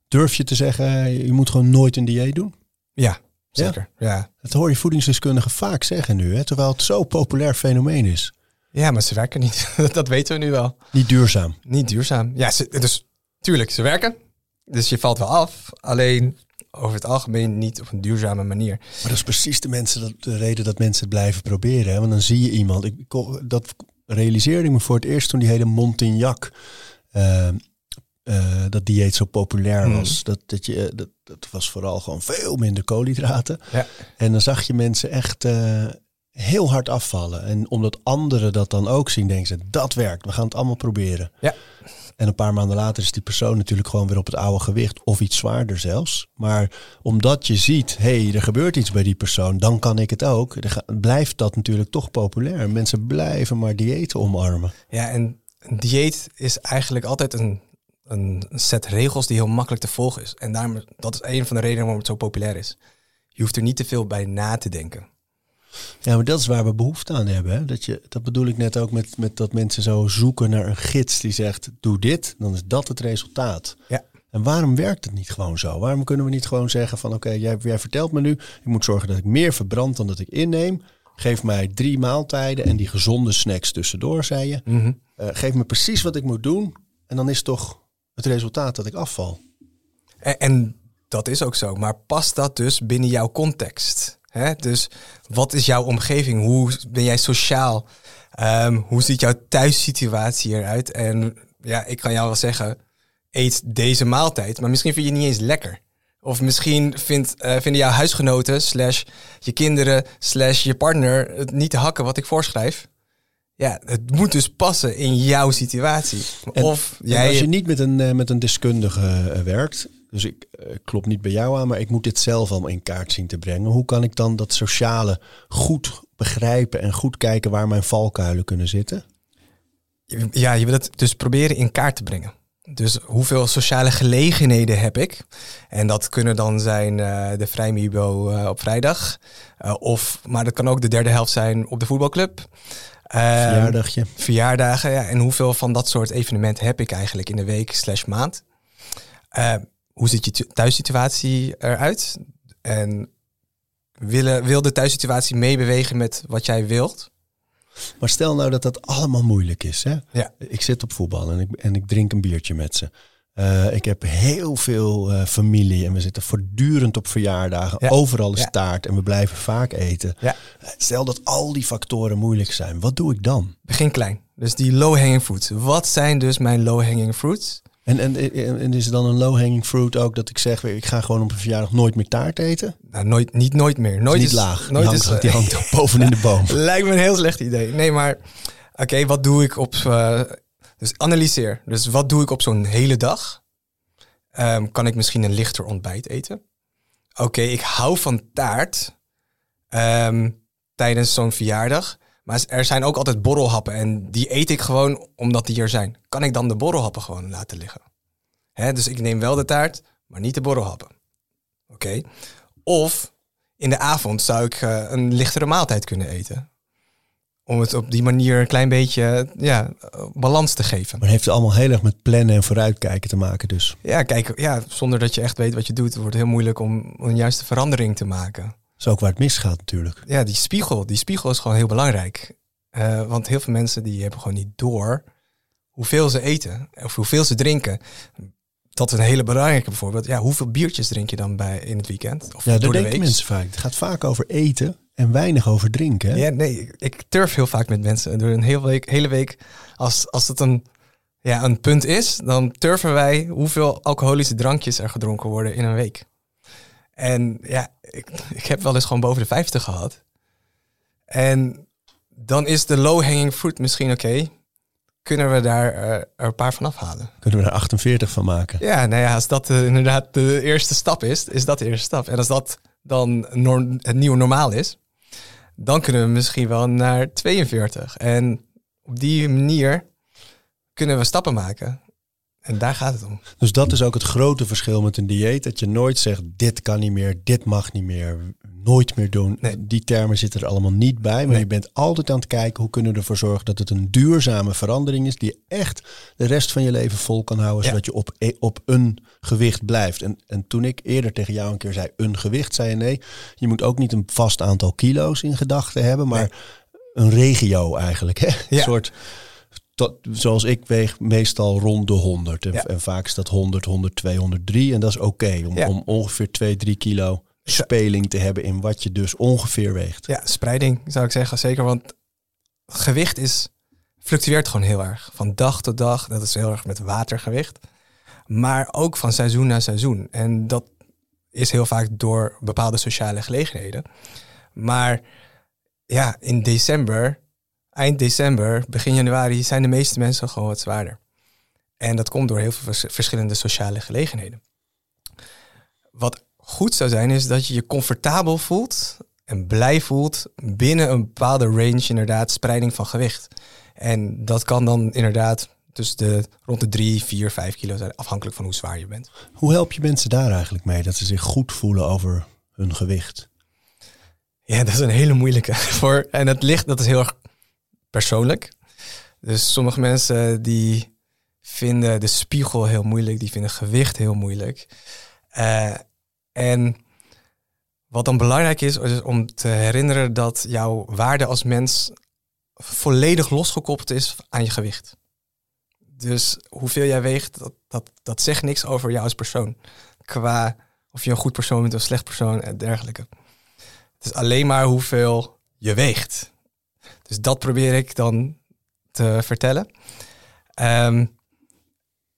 B: Durf je te zeggen, je moet gewoon nooit een dieet doen?
C: Ja, zeker. Ja.
B: Dat hoor je voedingsdeskundigen vaak zeggen nu, hè, terwijl het zo'n populair fenomeen is.
C: ja, maar ze werken niet. dat weten we nu wel.
B: Niet duurzaam.
C: Niet duurzaam. Ja, ze, dus tuurlijk, ze werken. Dus je valt wel af. Alleen over het algemeen niet op een duurzame manier.
B: Maar dat is precies de, mensen, dat, de reden dat mensen het blijven proberen. Hè? Want dan zie je iemand. Ik, dat realiseerde ik me voor het eerst toen die hele Montignac. eh, eh, dat dieet zo populair
C: Hmm.
B: was. Dat, dat, je, eh, dat, dat was vooral gewoon veel minder koolhydraten.
C: Ja.
B: En dan zag je mensen echt eh, heel hard afvallen. En omdat anderen dat dan ook zien, denken ze, dat werkt. We gaan het allemaal proberen.
C: Ja.
B: En een paar maanden later is die persoon natuurlijk gewoon weer op het oude gewicht. Of iets zwaarder zelfs. Maar omdat je ziet, hé, hey, er gebeurt iets bij die persoon. Dan kan ik het ook. Blijft dat natuurlijk toch populair. Mensen blijven maar diëten omarmen.
C: Ja, en een dieet is eigenlijk altijd een, een set regels die heel makkelijk te volgen is. En daarom, dat is een van de redenen waarom het zo populair is. Je hoeft er niet te veel bij na te denken.
B: Ja, maar dat is waar we behoefte aan hebben. Hè? Dat, je, dat bedoel ik net ook met, met dat mensen zo zoeken naar een gids die zegt: doe dit, dan is dat het resultaat.
C: Ja.
B: En waarom werkt het niet gewoon zo? Waarom kunnen we niet gewoon zeggen van oké, jij, jij vertelt me nu, ik moet zorgen dat ik meer verbrand dan dat ik inneem. Geef mij drie maaltijden en die gezonde snacks tussendoor, zei je.
C: Mhm.
B: Eh, geef me precies wat ik moet doen. En dan is toch het resultaat dat ik afval.
C: En, en dat is ook zo. Maar past dat dus binnen jouw context? Hè? Dus wat is jouw omgeving? Hoe ben jij sociaal? Ehm, hoe ziet jouw thuissituatie eruit? En ja, ik kan jou wel zeggen, eet deze maaltijd. Maar misschien vind je het niet eens lekker. Of misschien vindt, eh, vinden jouw huisgenoten, slash je kinderen, slash je partner het niet te hakken wat ik voorschrijf. Ja, het moet dus passen in jouw situatie.
B: En-
C: of jij...
B: als je niet met een, eh, met een deskundige eh, werkt, dus ik eh, klop niet bij jou aan, maar ik moet dit zelf allemaal in kaart zien te brengen. Hoe kan ik dan dat sociale goed begrijpen en goed kijken waar mijn valkuilen kunnen zitten?
C: Ja, je wil het dus proberen in kaart te brengen. Dus hoeveel sociale gelegenheden heb ik? En dat kunnen dan zijn de vrijmibo op vrijdag. Of, maar dat kan ook de derde helft zijn op de voetbalclub. Ehm,
B: Verjaardagje.
C: verjaardagen. Ja, en hoeveel van dat soort evenementen heb ik eigenlijk in de week slash maand? Eh, hoe ziet je thu- thuissituatie eruit? En willen, wil de thuissituatie meebewegen met wat jij wilt?
B: Maar stel nou dat dat allemaal moeilijk is. Hè?
C: Ja.
B: Ik zit op voetbal en ik, en ik drink een biertje met ze. Eh, ik heb heel veel eh, familie en we zitten voortdurend op verjaardagen.
C: Ja.
B: Overal is
C: Ja.
B: taart en we blijven vaak eten.
C: Ja.
B: Stel dat al die factoren moeilijk zijn. Wat doe ik dan?
C: Begin klein. Dus die low-hanging fruits. Wat zijn dus mijn low-hanging fruits?
B: En, en, en is er dan een low-hanging fruit ook dat ik zeg, ik ga gewoon op een verjaardag nooit meer taart eten?
C: Nou, nooit, niet nooit meer. Nooit
B: niet
C: is,
B: laag.
C: Nooit
B: die,
C: is,
B: hangt, die hangt ook boven in de boom.
C: Lijkt me een heel slecht idee. Nee, maar oké, wat doe ik op... eh, dus analyseer. Dus wat doe ik op zo'n hele dag? Ehm, kan ik misschien een lichter ontbijt eten? Oké, ik hou van taart ehm, tijdens zo'n verjaardag. Maar er zijn ook altijd borrelhappen en die eet ik gewoon omdat die er zijn. Kan ik dan de borrelhappen gewoon laten liggen? Hè, dus ik neem wel de taart, maar niet de borrelhappen. Oké. Of in de avond zou ik eh, een lichtere maaltijd kunnen eten. Om het op die manier een klein beetje ja, balans te geven.
B: Maar het heeft allemaal heel erg met plannen en vooruitkijken te maken dus.
C: Ja, kijk, ja, zonder dat je echt weet wat je doet, wordt het heel moeilijk om een juiste verandering te maken.
B: Dat is ook waar het misgaat natuurlijk.
C: Ja, die spiegel, die spiegel is gewoon heel belangrijk. Eh, want heel veel mensen die hebben gewoon niet door hoeveel ze eten of hoeveel ze drinken. Dat is een hele belangrijke bijvoorbeeld. Ja, hoeveel biertjes drink je dan bij in het weekend? Of
B: Ja,
C: door de
B: denken
C: week?
B: mensen vaak. Het gaat vaak over eten en weinig over drinken. Hè?
C: Ja, nee, ik turf heel vaak met mensen. Door een hele week, hele week als, als het een, ja, een punt is, dan turven wij hoeveel alcoholische drankjes er gedronken worden in een week. En ja, ik, ik heb wel eens gewoon boven de 50 gehad. En dan is de low-hanging fruit misschien oké. Kunnen we daar eh, er een paar van afhalen?
B: Kunnen we er 48 van maken.
C: Ja, nou ja, als dat eh, inderdaad de eerste stap is, is dat de eerste stap. En als dat dan norm- het nieuwe normaal is, dan kunnen we misschien wel naar 42. En op die manier kunnen we stappen maken. En daar gaat het om.
B: Dus dat is ook het grote verschil met een dieet. Dat je nooit zegt, dit kan niet meer, dit mag niet meer, nooit meer doen.
C: Nee.
B: Die termen zitten er allemaal niet bij. Maar
C: Nee.
B: je bent altijd aan het kijken, hoe kunnen we ervoor zorgen dat het een duurzame verandering is. Die je echt de rest van je leven vol kan houden.
C: Ja.
B: Zodat je op, e- op een gewicht blijft. En, en toen ik eerder tegen jou een keer zei, een gewicht, zei je nee. Je moet ook niet een vast aantal kilo's in gedachten hebben. Maar een regio eigenlijk. Hè? Een soort... zoals ik weeg meestal rond de 100. En,
C: Ja.
B: en vaak is dat 100, 102, 103. En dat is oké om,
C: Ja.
B: om ongeveer 2, 3 kilo speling te hebben in wat je dus ongeveer weegt.
C: Ja, spreiding zou ik zeggen. Zeker, want gewicht is, fluctueert gewoon heel erg. Van dag tot dag. Dat is heel erg met watergewicht. Maar ook van seizoen naar seizoen. En dat is heel vaak door bepaalde sociale gelegenheden. Maar ja, in december, eind december, begin januari, zijn de meeste mensen gewoon wat zwaarder. En dat komt door heel veel vers- verschillende sociale gelegenheden. Wat goed zou zijn, is dat je je comfortabel voelt en blij voelt binnen een bepaalde range, inderdaad, spreiding van gewicht. En dat kan dan inderdaad tussen de rond de 3, 4, 5 kilo zijn, afhankelijk van hoe zwaar je bent.
B: Hoe help je mensen daar eigenlijk mee? Dat ze zich goed voelen over hun gewicht?
C: Ja, dat is een hele moeilijke. Voor, en het ligt, dat is heel erg persoonlijk. Dus sommige mensen die vinden de spiegel heel moeilijk, die vinden gewicht heel moeilijk. Uh, en wat dan belangrijk is, is om te herinneren dat jouw waarde als mens volledig losgekoppeld is aan je gewicht. Dus hoeveel jij weegt, dat, dat, dat zegt niks over jou als persoon. Qua of je een goed persoon bent of een slecht persoon en dergelijke. Het is alleen maar hoeveel je weegt. Dus dat probeer ik dan te vertellen. Ehm,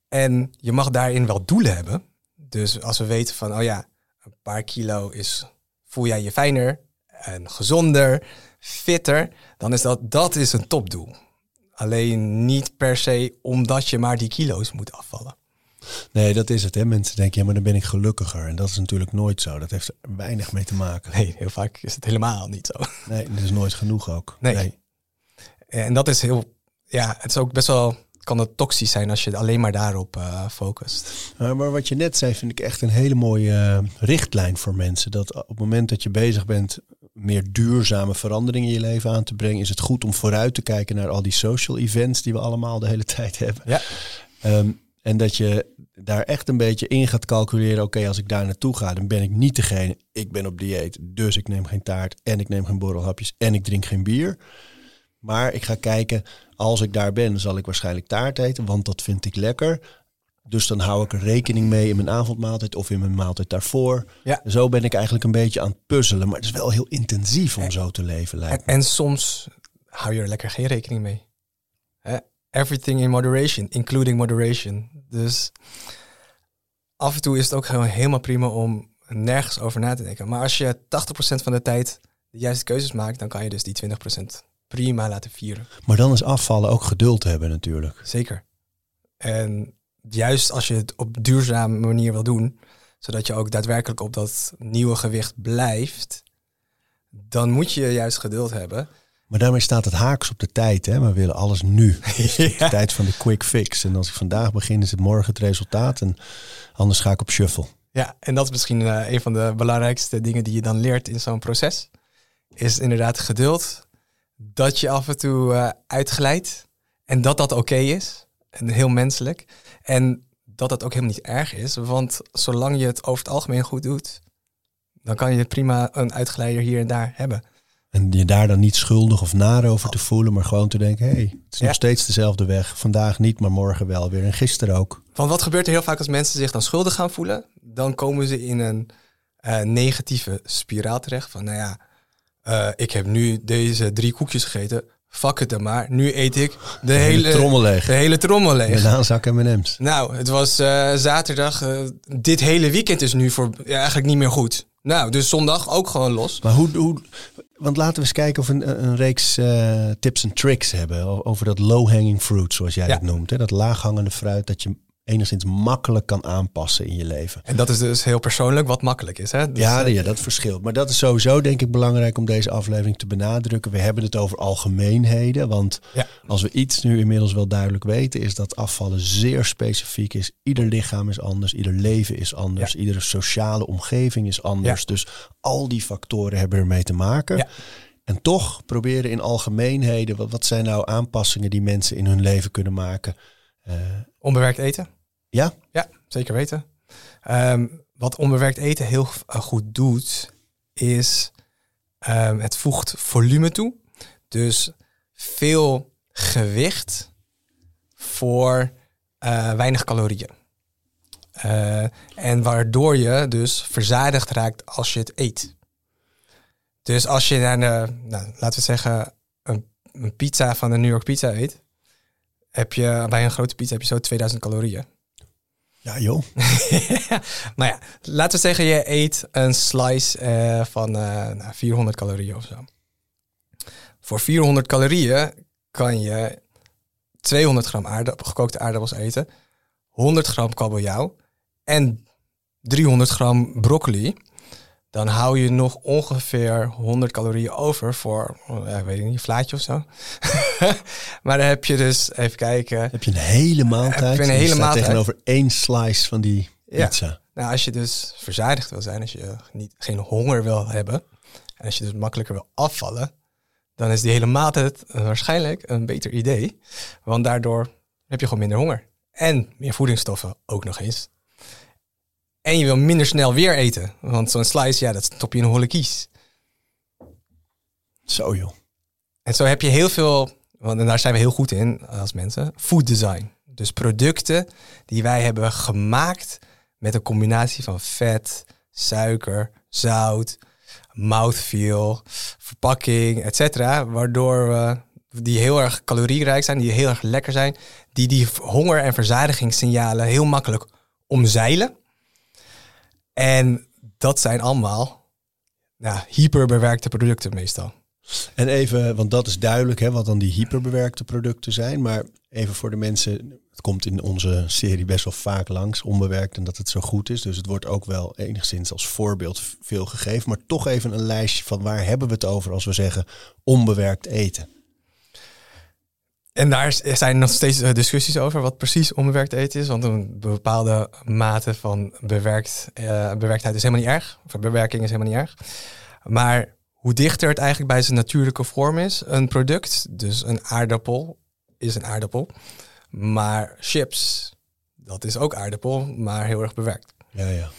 C: en je mag daarin wel doelen hebben. Dus als we weten van, oh ja, een paar kilo is, voel jij je fijner en gezonder, fitter, dan is dat, dat is een topdoel. Alleen niet per se omdat je maar die kilo's moet afvallen.
B: Nee, dat is het. Hè. Mensen denken, ja, maar dan ben ik gelukkiger. En dat is natuurlijk nooit zo. Dat heeft er weinig mee te maken.
C: Nee, heel vaak is het helemaal niet zo.
B: Nee, dat is nooit genoeg ook.
C: Nee. En dat is heel, ja, het is ook best wel, kan het toxisch zijn als je alleen maar daarop uh, focust.
B: maar wat je net zei, vind ik echt een hele mooie eh, richtlijn voor mensen. Dat op het moment dat je bezig bent meer duurzame veranderingen in je leven aan te brengen, is het goed om vooruit te kijken naar al die social events die we allemaal de hele tijd hebben.
C: Ja.
B: Ehm, en dat je daar echt een beetje in gaat calculeren. Oké, als ik daar naartoe ga, dan ben ik niet degene. Ik ben op dieet, dus ik neem geen taart en ik neem geen borrelhapjes en ik drink geen bier. Maar ik ga kijken, als ik daar ben, zal ik waarschijnlijk taart eten, want dat vind ik lekker. Dus dan hou ik er rekening mee in mijn avondmaaltijd of in mijn maaltijd daarvoor.
C: Ja.
B: Zo ben ik eigenlijk een beetje aan het puzzelen. Maar het is wel heel intensief om zo te leven, lijkt
C: en, en, soms hou je er lekker geen rekening mee. Everything in moderation, including moderation. Dus af en toe is het ook gewoon helemaal prima om nergens over na te denken. Maar als je 80% van de tijd de juiste keuzes maakt, dan kan je dus die 20% prima laten vieren.
B: Maar dan is afvallen ook geduld hebben natuurlijk.
C: Zeker. En juist als je het op duurzame manier wil doen, zodat je ook daadwerkelijk op dat nieuwe gewicht blijft, dan moet je juist geduld hebben.
B: Maar daarmee staat het haaks op de tijd. Hè? We willen alles nu. De tijd van de quick fix. En als ik vandaag begin, is het morgen het resultaat. En anders ga ik op shuffle.
C: Ja, en dat is misschien uh, een van de belangrijkste dingen die je dan leert in zo'n proces. Is inderdaad geduld. Dat je af en toe uh, uitglijdt. En dat dat oké is. En heel menselijk. En dat dat ook helemaal niet erg is. Want zolang je het over het algemeen goed doet, dan kan je prima een uitgeleider hier en daar hebben.
B: En je daar dan niet schuldig of naar over te voelen, maar gewoon te denken: hé, hey, het is nog steeds dezelfde weg. Vandaag niet, maar morgen wel weer. En gisteren ook.
C: Want wat gebeurt er heel vaak als mensen zich dan schuldig gaan voelen? Dan komen ze in een uh, negatieve spiraal terecht. Van nou ja, uh, ik heb nu deze drie koekjes gegeten. Fuck het dan maar. Nu eet ik de, de hele, hele,
B: trommel leeg.
C: De hele trommel leeg.
B: Met M&M's.
C: Nou, het was uh, zaterdag. dit hele weekend is nu voor ja, eigenlijk niet meer goed. Nou, dus zondag ook gewoon los.
B: Maar hoe, hoe want laten we eens kijken of we een, een reeks uh, tips en tricks hebben over dat low-hanging fruit, zoals jij het noemt. Hè? Dat laaghangende fruit dat je enigszins makkelijk kan aanpassen in je leven.
C: En dat is dus heel persoonlijk wat makkelijk is. Hè? Dus,
B: ja, ja, dat verschilt. Maar dat is sowieso denk ik belangrijk om deze aflevering te benadrukken. We hebben het over algemeenheden. Want
C: ja.
B: als we iets nu inmiddels wel duidelijk weten, is dat afvallen zeer specifiek is. Ieder lichaam is anders, ieder leven is anders, ja. iedere sociale omgeving is anders. Ja. Dus al die factoren hebben ermee te maken. En toch proberen in algemeenheden, wat, wat zijn nou aanpassingen die mensen in hun leven kunnen maken?
C: Uh, onbewerkt eten?
B: Ja?
C: Ja, zeker weten. Um, wat onbewerkt eten heel goed doet, is um, het voegt volume toe. Dus veel gewicht voor uh, weinig calorieën. Uh, en waardoor je dus verzadigd raakt als je het eet. Dus als je naar de, nou, laten we zeggen, een, een pizza van de New York Pizza eet, heb je bij een grote pizza heb je zo 2000 calorieën.
B: Ja, joh.
C: nou ja, laten we zeggen, je eet een slice uh, van uh, nou, 400 calorieën of zo. Voor 400 calorieën kan je 200 gram aardappel, gekookte aardappels eten, 100 gram kabeljauw en 300 gram broccoli dan hou je nog ongeveer 100 calorieën over voor, ja, weet ik niet, een vlaatje of zo. maar dan heb je dus, even kijken.
B: Heb je een hele maaltijd?
C: Heb je een hele maaltijd.
B: tegenover één slice van die pizza.
C: Nou, als je dus verzadigd wil zijn, als je niet, geen honger wil hebben, en als je dus makkelijker wil afvallen, dan is die hele maaltijd waarschijnlijk een beter idee. Want daardoor heb je gewoon minder honger. En meer voedingsstoffen ook nog eens. En je wil minder snel weer eten. Want zo'n slice, ja, dat stop je in een holle kies.
B: Zo joh.
C: En zo heb je heel veel, want en daar zijn we heel goed in als mensen, food design. Dus producten die wij hebben gemaakt met een combinatie van vet, suiker, zout, mouthfeel, verpakking, et cetera. Waardoor we die heel erg calorierijk zijn, die heel erg lekker zijn, die die honger- en verzadigingssignalen heel makkelijk omzeilen. En dat zijn allemaal hyperbewerkte producten meestal.
B: En even, want dat is duidelijk hè, wat dan die hyperbewerkte producten zijn. Maar even voor de mensen, het komt in onze serie best wel vaak langs, onbewerkt en dat het zo goed is. Dus het wordt ook wel enigszins als voorbeeld veel gegeven. Maar toch even een lijstje van waar hebben we het over als we zeggen onbewerkt eten.
C: En daar zijn nog steeds eh, discussies over wat precies onbewerkt eten is. Want een bepaalde mate van bewerkt, uh, bewerktheid is helemaal niet erg. Of bewerking is helemaal niet erg. Maar hoe dichter het eigenlijk bij zijn natuurlijke vorm is, een product, dus een aardappel, is een aardappel. Maar chips, dat is ook aardappel, maar heel erg bewerkt.
B: Ja, ja.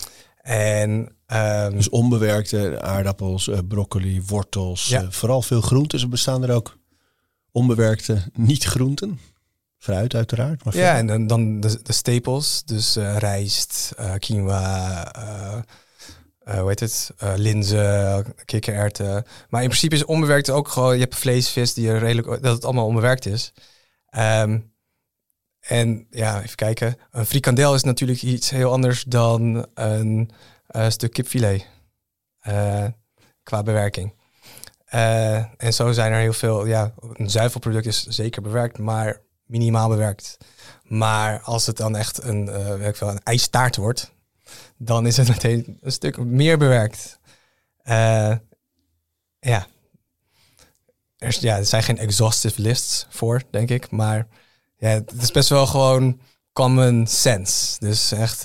C: En, um,
B: dus onbewerkte aardappels, uh, broccoli, wortels, ja. uh, vooral veel groenten. Ze bestaan er ook onbewerkte niet-groenten. Fruit uiteraard. Maar
C: ja, en dan, dan de, de stapels. Dus uh, rijst, uh, quinoa, uh, hoe heet het? linzen, kikkererwten. Maar in principe is onbewerkt ook gewoon... Je hebt vlees, vis, die redelijk, dat het allemaal onbewerkt is. Um, en ja, even kijken. Een frikandel is natuurlijk iets heel anders dan een stuk kipfilet. qua bewerking. Uh, en zo zijn er heel veel, ja, een zuivelproduct is zeker bewerkt, maar minimaal bewerkt. Maar als het dan echt een, uh, weet ik veel, een ijstaart wordt, dan is het meteen een stuk meer bewerkt. Uh, ja. Er, ja, er zijn geen exhaustive lists voor, denk ik. Maar ja, het is best wel gewoon common sense. Dus echt,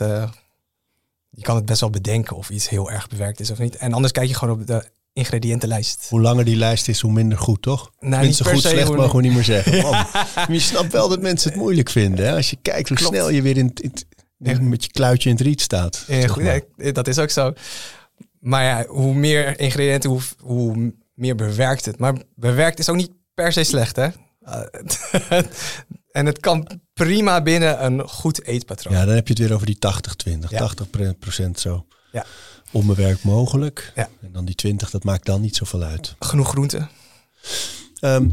C: je kan het best wel bedenken of iets heel erg bewerkt is of niet. En anders kijk je gewoon op de ingrediëntenlijst.
B: Hoe langer die lijst is, hoe minder goed, toch?
C: Nou,
B: goed, slecht
C: hoe-
B: mogen we niet meer zeggen. Man, je snapt wel dat mensen het moeilijk vinden. Hè? Als je kijkt hoe
C: Klopt.
B: snel je weer in, in, in- met je kluitje in het riet staat.
C: Ja, goed, ja, dat is ook zo. Maar ja, hoe meer ingrediënten, hoe, hoe meer bewerkt het. Maar bewerkt is ook niet per se slecht, hè? En het kan prima binnen een goed eetpatroon.
B: Ja, dan heb je het weer over die 80-20.
C: Ja.
B: 80 pre- procent zo
C: Ja.
B: Onbewerkt mogelijk.
C: Ja.
B: En dan die 20, dat maakt dan niet zoveel uit.
C: Genoeg groenten.
B: Ehm,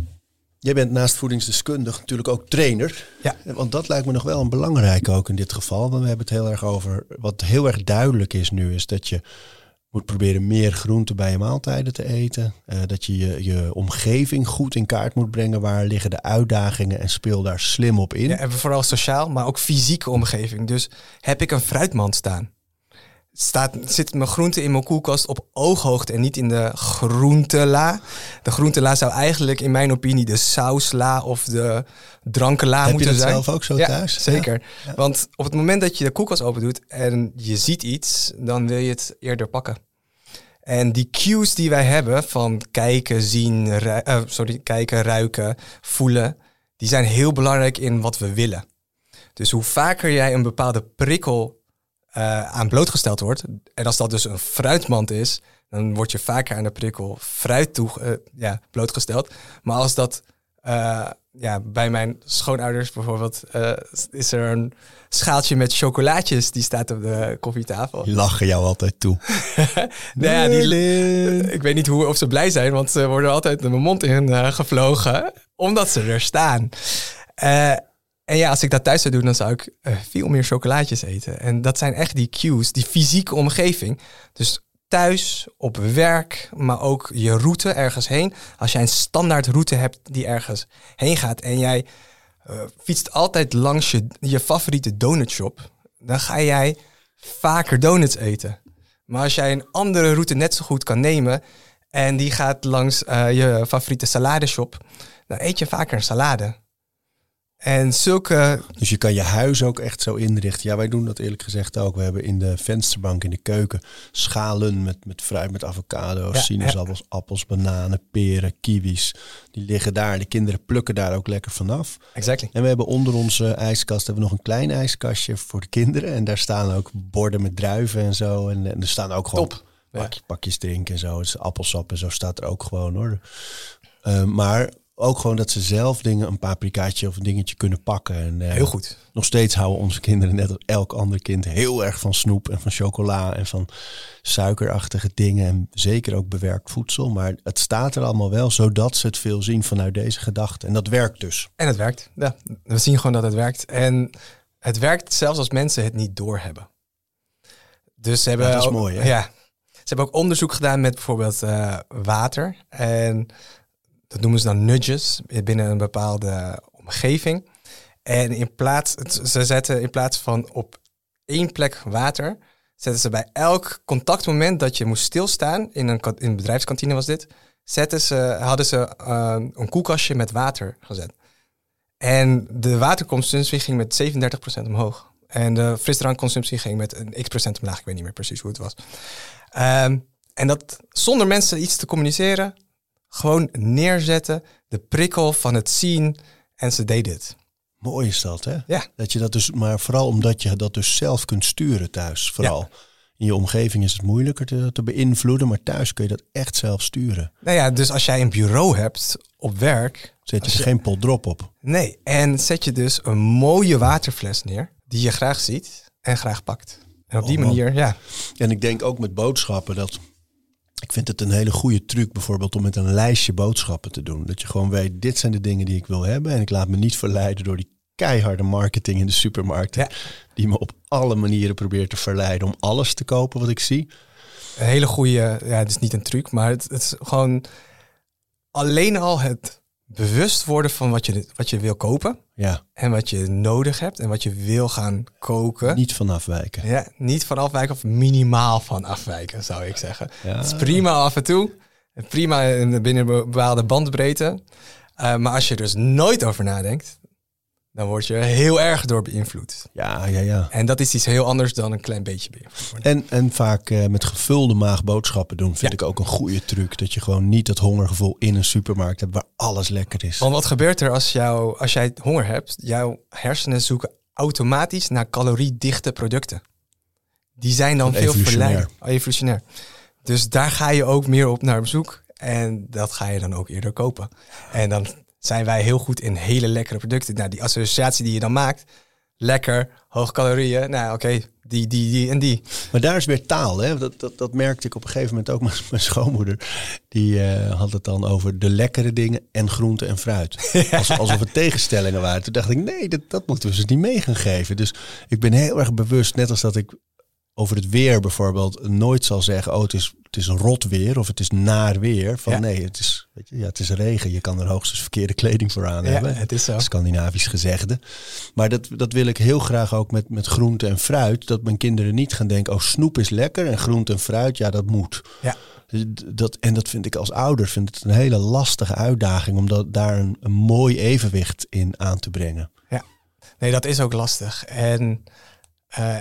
B: jij bent naast voedingsdeskundig natuurlijk ook trainer.
C: Ja.
B: Want dat lijkt me nog wel een belangrijke ook in dit geval. Want we hebben het heel erg over, wat heel erg duidelijk is nu, is dat je moet proberen meer groente bij je maaltijden te eten. Eh, dat je, je je omgeving goed in kaart moet brengen. Waar liggen de uitdagingen en speel daar slim op in.
C: Ja, en vooral sociaal, maar ook fysieke omgeving. Dus heb ik een fruitmand staan? Staat, zit mijn groente in mijn koelkast op ooghoogte en niet in de groentela? De groentela zou eigenlijk in mijn opinie de sausla of de drankenla
B: Heb je
C: moeten
B: dat
C: zijn.
B: zelf ook zo
C: ja,
B: thuis?
C: Zeker.
B: Ja.
C: Want op het moment dat je de koelkast open doet en je ziet iets, dan wil je het eerder pakken. En die cues die wij hebben van kijken, zien, eh, sorry, kijken, ruiken, voelen, die zijn heel belangrijk in wat we willen. Dus hoe vaker jij een bepaalde prikkel eh, aan blootgesteld wordt, en als dat dus een fruitmand is, dan word je vaker aan de prikkel fruit toe, eh, ja, blootgesteld. Maar als dat eh, ja, bij mijn schoonouders bijvoorbeeld, is er een schaaltje met chocolaatjes die staat op de koffietafel.
B: Die lachen jou altijd toe.
C: Nou ja, die, ik weet niet hoe, of ze blij zijn, want ze worden altijd mijn mond in gevlogen, omdat ze er staan. En ja, als ik dat thuis zou doen, dan zou ik eh, veel meer chocolaatjes eten. En dat zijn echt die cues, die fysieke omgeving. Dus thuis, op werk, maar ook je route ergens heen. Als jij een standaard route hebt die ergens heen gaat en jij eh, fietst altijd langs je, je favoriete donutshop, dan ga jij vaker donuts eten. Maar als jij een andere route net zo goed kan nemen en die gaat langs eh, je favoriete saladeshop, dan eet je vaker een salade. En zulke...
B: Dus je kan je huis ook echt zo inrichten. Ja, wij doen dat eerlijk gezegd ook. We hebben in de vensterbank in de keuken schalen met, met fruit, met avocado's,
C: Ja,
B: sinaasappels, appels, bananen, peren, kiwis. Die liggen daar. De kinderen plukken daar ook lekker vanaf.
C: Exactly.
B: En we hebben onder onze ijskast hebben we nog een klein ijskastje voor de kinderen. En daar staan ook borden met druiven en zo. En, en er staan ook gewoon
C: Top. Ja.
B: pakje, pakjes drinken en zo. Dus appelsap en zo staat er ook gewoon hoor. Eh, maar ook gewoon dat ze zelf dingen, een paprikaatje of een dingetje kunnen pakken. En, eh,
C: Heel goed.
B: Nog steeds houden onze kinderen, net als elk ander kind, heel erg van snoep en van chocola en van suikerachtige dingen. En zeker ook bewerkt voedsel. Maar het staat er allemaal wel, zodat ze het veel zien vanuit deze gedachte. En dat werkt dus.
C: En het werkt. Ja, we zien gewoon dat het werkt. En het werkt zelfs als mensen het niet doorhebben. Dus ze hebben
B: Ja, dat is
C: ook-
B: mooi, hè?
C: Ja, ze hebben ook onderzoek gedaan met bijvoorbeeld eh, water. En dat noemen ze dan nudges binnen een bepaalde omgeving. En in plaats, ze zetten in plaats van op één plek water, zetten ze bij elk contactmoment dat je moest stilstaan, in een, in bedrijfskantine was dit, zetten ze, hadden ze eh, een koelkastje met water gezet. En de waterconsumptie ging met 37% omhoog. En de frisdrankconsumptie ging met een x procent omlaag. Ik weet niet meer precies hoe het was. Ehm, en dat zonder mensen iets te communiceren, gewoon neerzetten, de prikkel van het zien en ze deden het.
B: Mooi is dat, hè?
C: Ja.
B: Dat je dat dus, maar vooral omdat je dat dus zelf kunt sturen thuis. Vooral. In je omgeving is het moeilijker te, te beïnvloeden, maar thuis kun je dat echt zelf sturen.
C: Nou ja, dus als jij een bureau hebt op werk,
B: Zet je er geen pot drop op.
C: nee, en zet je dus een mooie waterfles neer, die je graag ziet en graag pakt. En op
B: Oh,
C: die
B: man.
C: manier, ja,
B: En ik denk ook met boodschappen dat. Ik vind het een hele goede truc bijvoorbeeld om met een lijstje boodschappen te doen. Dat je gewoon weet, dit zijn de dingen die ik wil hebben. En ik laat me niet verleiden door die keiharde marketing in de supermarkten.
C: Ja.
B: Die me op alle manieren probeert te verleiden om alles te kopen wat ik zie.
C: een hele goede, ja, het is niet een truc, maar het, het is gewoon alleen al het bewust worden van wat je, wat je wil kopen
B: Ja,
C: en wat je nodig hebt en wat je wil gaan koken.
B: niet van afwijken.
C: Ja, niet van afwijken of minimaal van afwijken, zou ik zeggen.
B: Ja.
C: Het is prima af en toe, prima in- binnen een bepaalde bandbreedte. Eh, maar als je er dus nooit over nadenkt, dan word je heel erg door beïnvloed.
B: Ja, ja, ja.
C: En dat is iets heel anders dan een klein beetje beïnvloed worden.
B: En, en vaak eh, met gevulde maag boodschappen doen vind
C: Ja.
B: ik ook een goede truc. Dat je gewoon niet dat hongergevoel in een supermarkt hebt waar alles lekker is.
C: Want wat gebeurt er als, jou, als jij honger hebt? Jouw hersenen zoeken automatisch naar caloriedichte producten. Die zijn dan veel verleidend. Oh, evolutionair. Dus daar ga je ook meer op naar bezoek. En dat ga je dan ook eerder kopen. En dan zijn wij heel goed in hele lekkere producten. Nou, die associatie die je dan maakt. Lekker, hoog calorieën. Nou, oké, die, die, die en die.
B: Maar daar is weer taal. Hè? Dat, dat, dat merkte ik op een gegeven moment ook met mijn schoonmoeder. Die eh, had het dan over de lekkere dingen en groente en fruit. Als, alsof het tegenstellingen waren. Toen dacht ik, nee, dat, dat moeten we ze niet mee gaan geven. Dus ik ben heel erg bewust, net als dat ik over het weer bijvoorbeeld nooit zal zeggen... oh, het is, het is rot weer of het is naar weer. Van
C: Ja.
B: nee, het is, weet je, ja, het is regen. Je kan er hoogstens verkeerde kleding voor aan
C: Ja,
B: hebben.
C: het is zo.
B: Scandinavisch gezegde. Maar dat, dat wil ik heel graag ook met, met groente en fruit. Dat mijn kinderen niet gaan denken, oh snoep is lekker en groente en fruit, ja dat moet.
C: Ja.
B: Dat, en dat vind ik als ouder vind het een hele lastige uitdaging om dat, daar een, een mooi evenwicht in aan te brengen.
C: Nee, dat is ook lastig. En eh,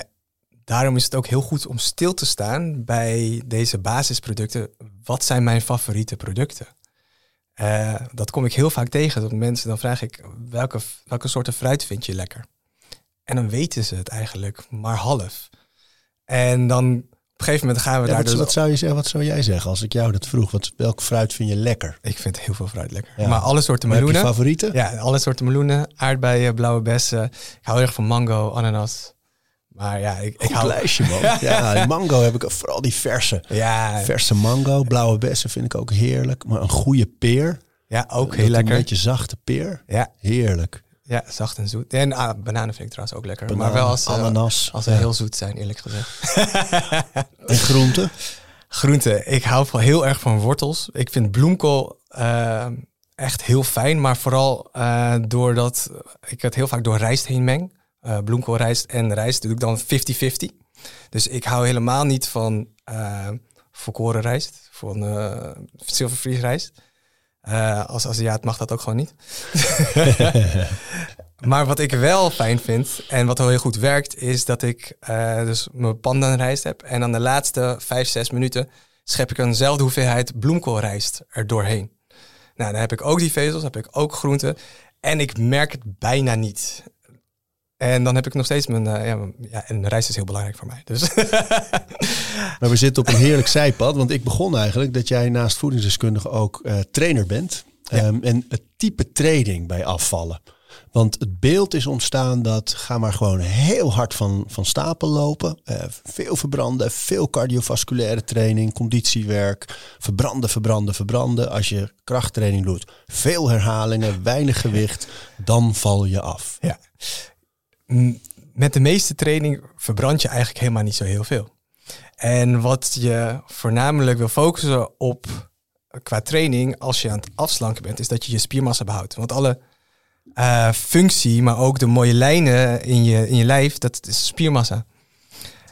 C: daarom is het ook heel goed om stil te staan bij deze basisproducten. Wat zijn mijn favoriete producten? Eh, dat kom ik heel vaak tegen. Dat mensen dan vraag ik welke, welke soorten fruit vind je lekker? En dan weten ze het eigenlijk maar half. En dan op een gegeven moment gaan we
B: Ja,
C: daar
B: wat,
C: dus.
B: wat, zou je zeggen, wat zou jij zeggen als ik jou dat vroeg? Wat, welk fruit vind je lekker?
C: Ik vind heel veel fruit lekker.
B: Ja.
C: Maar alle soorten
B: Maar heb je
C: meloenen.
B: favorieten?
C: Ja, alle soorten meloenen, aardbeien, blauwe bessen. Ik hou erg van mango, ananas. Maar ja, ik, ik hou...
B: lijstje man. ja, die mango heb ik vooral die verse.
C: Ja,
B: Verse mango, blauwe bessen vind ik ook heerlijk. Maar een goede peer.
C: ja, ook
B: Dat
C: heel
B: Een
C: lekker.
B: beetje zachte peer.
C: Ja,
B: Heerlijk.
C: ja, zacht en zoet. En ah, bananen vind ik trouwens ook lekker.
B: Bananen,
C: maar wel als, eh,
B: ananas.
C: als ze
B: Ja.
C: heel zoet zijn, eerlijk gezegd.
B: En groenten?
C: Groenten. Ik hou van heel erg van wortels. Ik vind bloemkool eh, echt heel fijn. Maar vooral eh, doordat ik het heel vaak door rijst heen meng. Eh bloemkoolrijst en rijst doe ik dan 50-50. Dus ik hou helemaal niet van eh volkoren rijst. Van eh zilvervliesrijst. Uh, als Aziat mag dat ook gewoon niet. maar wat ik wel fijn vind en wat heel goed werkt, is dat ik uh, dus mijn pandanrijst heb. En dan de laatste vijf, zes minuten schep ik eenzelfde hoeveelheid bloemkoolrijst er doorheen. Nou, dan heb ik ook die vezels, heb ik ook groenten. En ik merk het bijna niet. En dan heb ik nog steeds mijn. Uh, ja, ja, en de reis is heel belangrijk voor mij. Dus.
B: maar we zitten op een heerlijk zijpad. Want ik begon eigenlijk dat jij naast voedingsdeskundige ook uh, trainer bent. Um, en het type training bij afvallen. Want het beeld is ontstaan dat ga maar gewoon heel hard van, van stapel lopen. Uh, veel verbranden, veel cardiovasculaire training, conditiewerk. Verbranden, verbranden, verbranden. Als je krachttraining doet, veel herhalingen, weinig gewicht, dan val je af.
C: Ja. Met de meeste training verbrand je eigenlijk helemaal niet zo heel veel. En wat je voornamelijk wil focussen op qua training als je aan het afslanken bent, is dat je je spiermassa behoudt. Want alle uh, functie, maar ook de mooie lijnen in je, in je lijf, dat is spiermassa.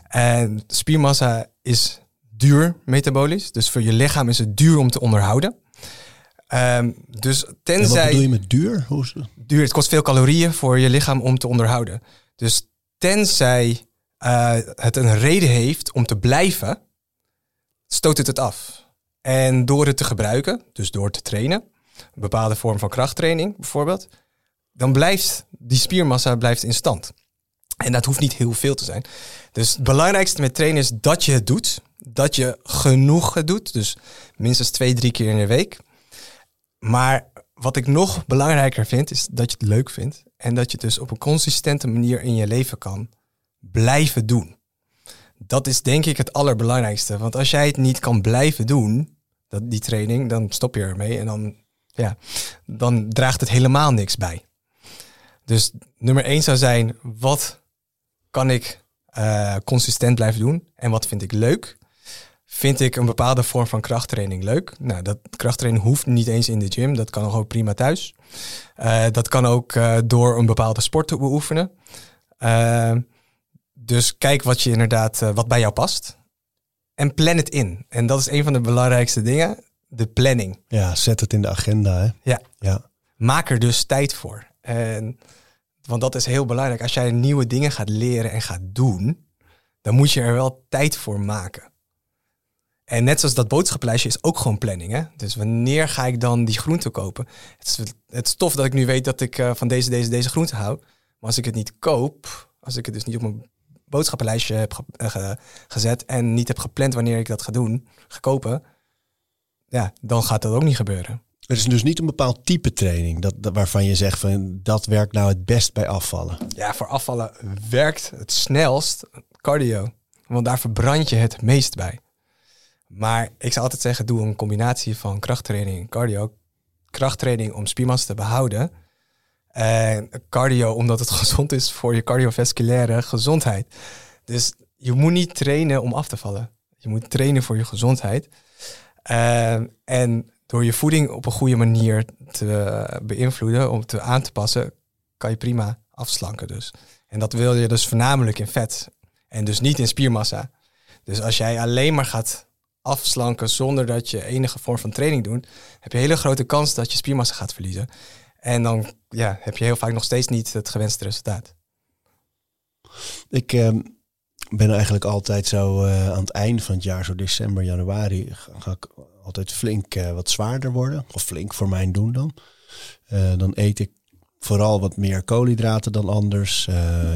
C: En spiermassa is duur metabolisch. Dus voor je lichaam is het duur om te onderhouden. Um, dus tenzij...
B: wat bedoel je met duur? Hoe
C: is het? Duur, het kost veel calorieën voor je lichaam om te onderhouden. Dus tenzij uh, het een reden heeft om te blijven, stoot het het af. En door het te gebruiken, dus door te trainen, een bepaalde vorm van krachttraining bijvoorbeeld, dan blijft die spiermassa blijft in stand. En dat hoeft niet heel veel te zijn. Dus het belangrijkste met trainen is dat je het doet. Dat je genoeg het doet. Dus minstens twee, drie keer in de week. Maar wat ik nog belangrijker vind, is dat je het leuk vindt. En dat je het dus op een consistente manier in je leven kan blijven doen. Dat is denk ik het allerbelangrijkste. Want als jij het niet kan blijven doen, dat, die training, dan stop je ermee. En dan, ja, dan draagt het helemaal niks bij. Dus nummer één zou zijn, wat kan ik uh, consistent blijven doen en wat vind ik leuk? Vind ik een bepaalde vorm van krachttraining leuk? Nou, dat krachttraining hoeft niet eens in de gym, dat kan ook prima thuis. Uh, dat kan ook uh, door een bepaalde sport te beoefenen. dus kijk wat je inderdaad, wat bij jou past. En plan het in. En dat is een van de belangrijkste dingen, de planning.
B: Ja, zet het in de agenda. Hè?
C: Ja. ja. Maak er dus tijd voor. En, want dat is heel belangrijk. Als jij nieuwe dingen gaat leren en gaat doen, dan moet je er wel tijd voor maken. En net zoals dat boodschappenlijstje is ook gewoon planning. Hè? Dus wanneer ga ik dan die groente kopen? Het is, het is tof dat ik nu weet dat ik uh, van deze, deze, deze groente hou. Maar als ik het niet koop, als ik het dus niet op mijn boodschappenlijstje heb ge uh, gezet en niet heb gepland wanneer ik dat ga doen, ga kopen, ja, dan gaat dat ook niet gebeuren.
B: Er is dus niet een bepaald type training dat, waarvan je zegt van dat werkt nou het best bij afvallen.
C: Ja, voor afvallen werkt het snelst cardio. Want daar verbrand je het meest bij. Maar ik zou altijd zeggen, doe een combinatie van krachttraining en cardio. Krachttraining om spiermassa te behouden. En cardio omdat het gezond is voor je cardiovasculaire gezondheid. Dus je moet niet trainen om af te vallen. Je moet trainen voor je gezondheid. Uh, en door je voeding op een goede manier te beïnvloeden, om te aan te passen, kan je prima afslanken dus. En dat wil je dus voornamelijk in vet en dus niet in spiermassa. Dus als jij alleen maar gaat afslanken zonder dat je enige vorm van training doet, heb je een hele grote kans dat je spiermassa gaat verliezen. En dan ja, heb je heel vaak nog steeds niet het gewenste resultaat.
B: Ik uh, ben eigenlijk altijd zo uh, aan het eind van het jaar, zo december, januari, ga ik altijd flink uh, wat zwaarder worden. Of flink voor mijn doen dan. Uh, dan eet ik vooral wat meer koolhydraten dan anders.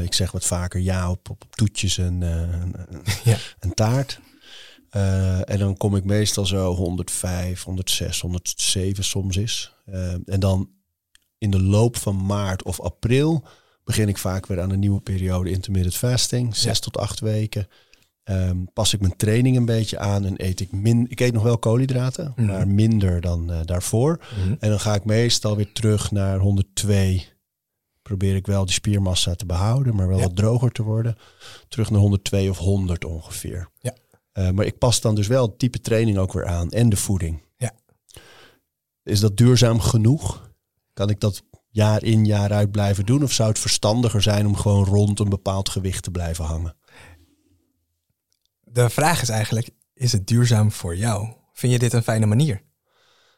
B: Ik zeg wat vaker ja op, op toetjes en, ja. en taart. En dan kom ik meestal zo 105, 106, 107 soms is. en dan in de loop van maart of april begin ik vaak weer aan een nieuwe periode intermittent fasting. Zes ja. tot acht weken. Um, pas ik mijn training een beetje aan en eet ik min. Ik eet nog wel koolhydraten, mm. maar minder dan uh, daarvoor. Mm. En dan ga ik meestal weer terug naar 102. Probeer ik wel die spiermassa te behouden, maar wel ja. wat droger te worden. Terug naar 102 of 100 ongeveer.
C: Ja.
B: Uh, maar ik pas dan dus wel het type training ook weer aan en de voeding.
C: Ja.
B: Is dat duurzaam genoeg? Kan ik dat jaar in jaar uit blijven doen? Of zou het verstandiger zijn om gewoon rond een bepaald gewicht te blijven hangen?
C: de vraag is eigenlijk, is het duurzaam voor jou? Vind je dit een fijne manier?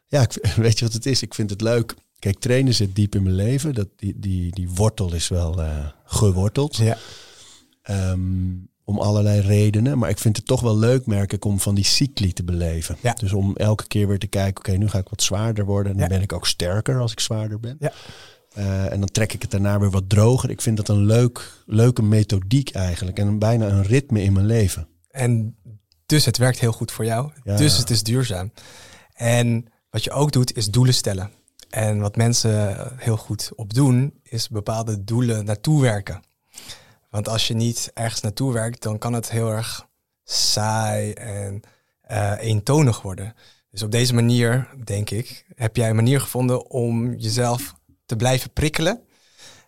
B: Ja, ik, weet je wat het is? Ik vind het leuk. Kijk, trainen zit diep in mijn leven. Dat, die, die, die wortel is wel uh, geworteld.
C: Ja.
B: Um, om allerlei redenen. Maar ik vind het toch wel leuk, merk ik, om van die cycli te beleven.
C: Ja.
B: Dus om elke keer weer te kijken, oké, nu ga ik wat zwaarder worden. En dan
C: Ja.
B: ben ik ook sterker als ik zwaarder ben.
C: Ja.
B: Eh, en dan trek ik het daarna weer wat droger. Ik vind dat een leuk, leuke methodiek eigenlijk. En bijna een ritme in mijn leven.
C: En dus het werkt heel goed voor jou.
B: Ja.
C: Dus het is duurzaam. En wat je ook doet, is doelen stellen. En wat mensen heel goed op doen, is bepaalde doelen naartoe werken. Want als je niet ergens naartoe werkt, dan kan het heel erg saai en eh, eentonig worden. Dus op deze manier, denk ik, heb jij een manier gevonden om jezelf te blijven prikkelen.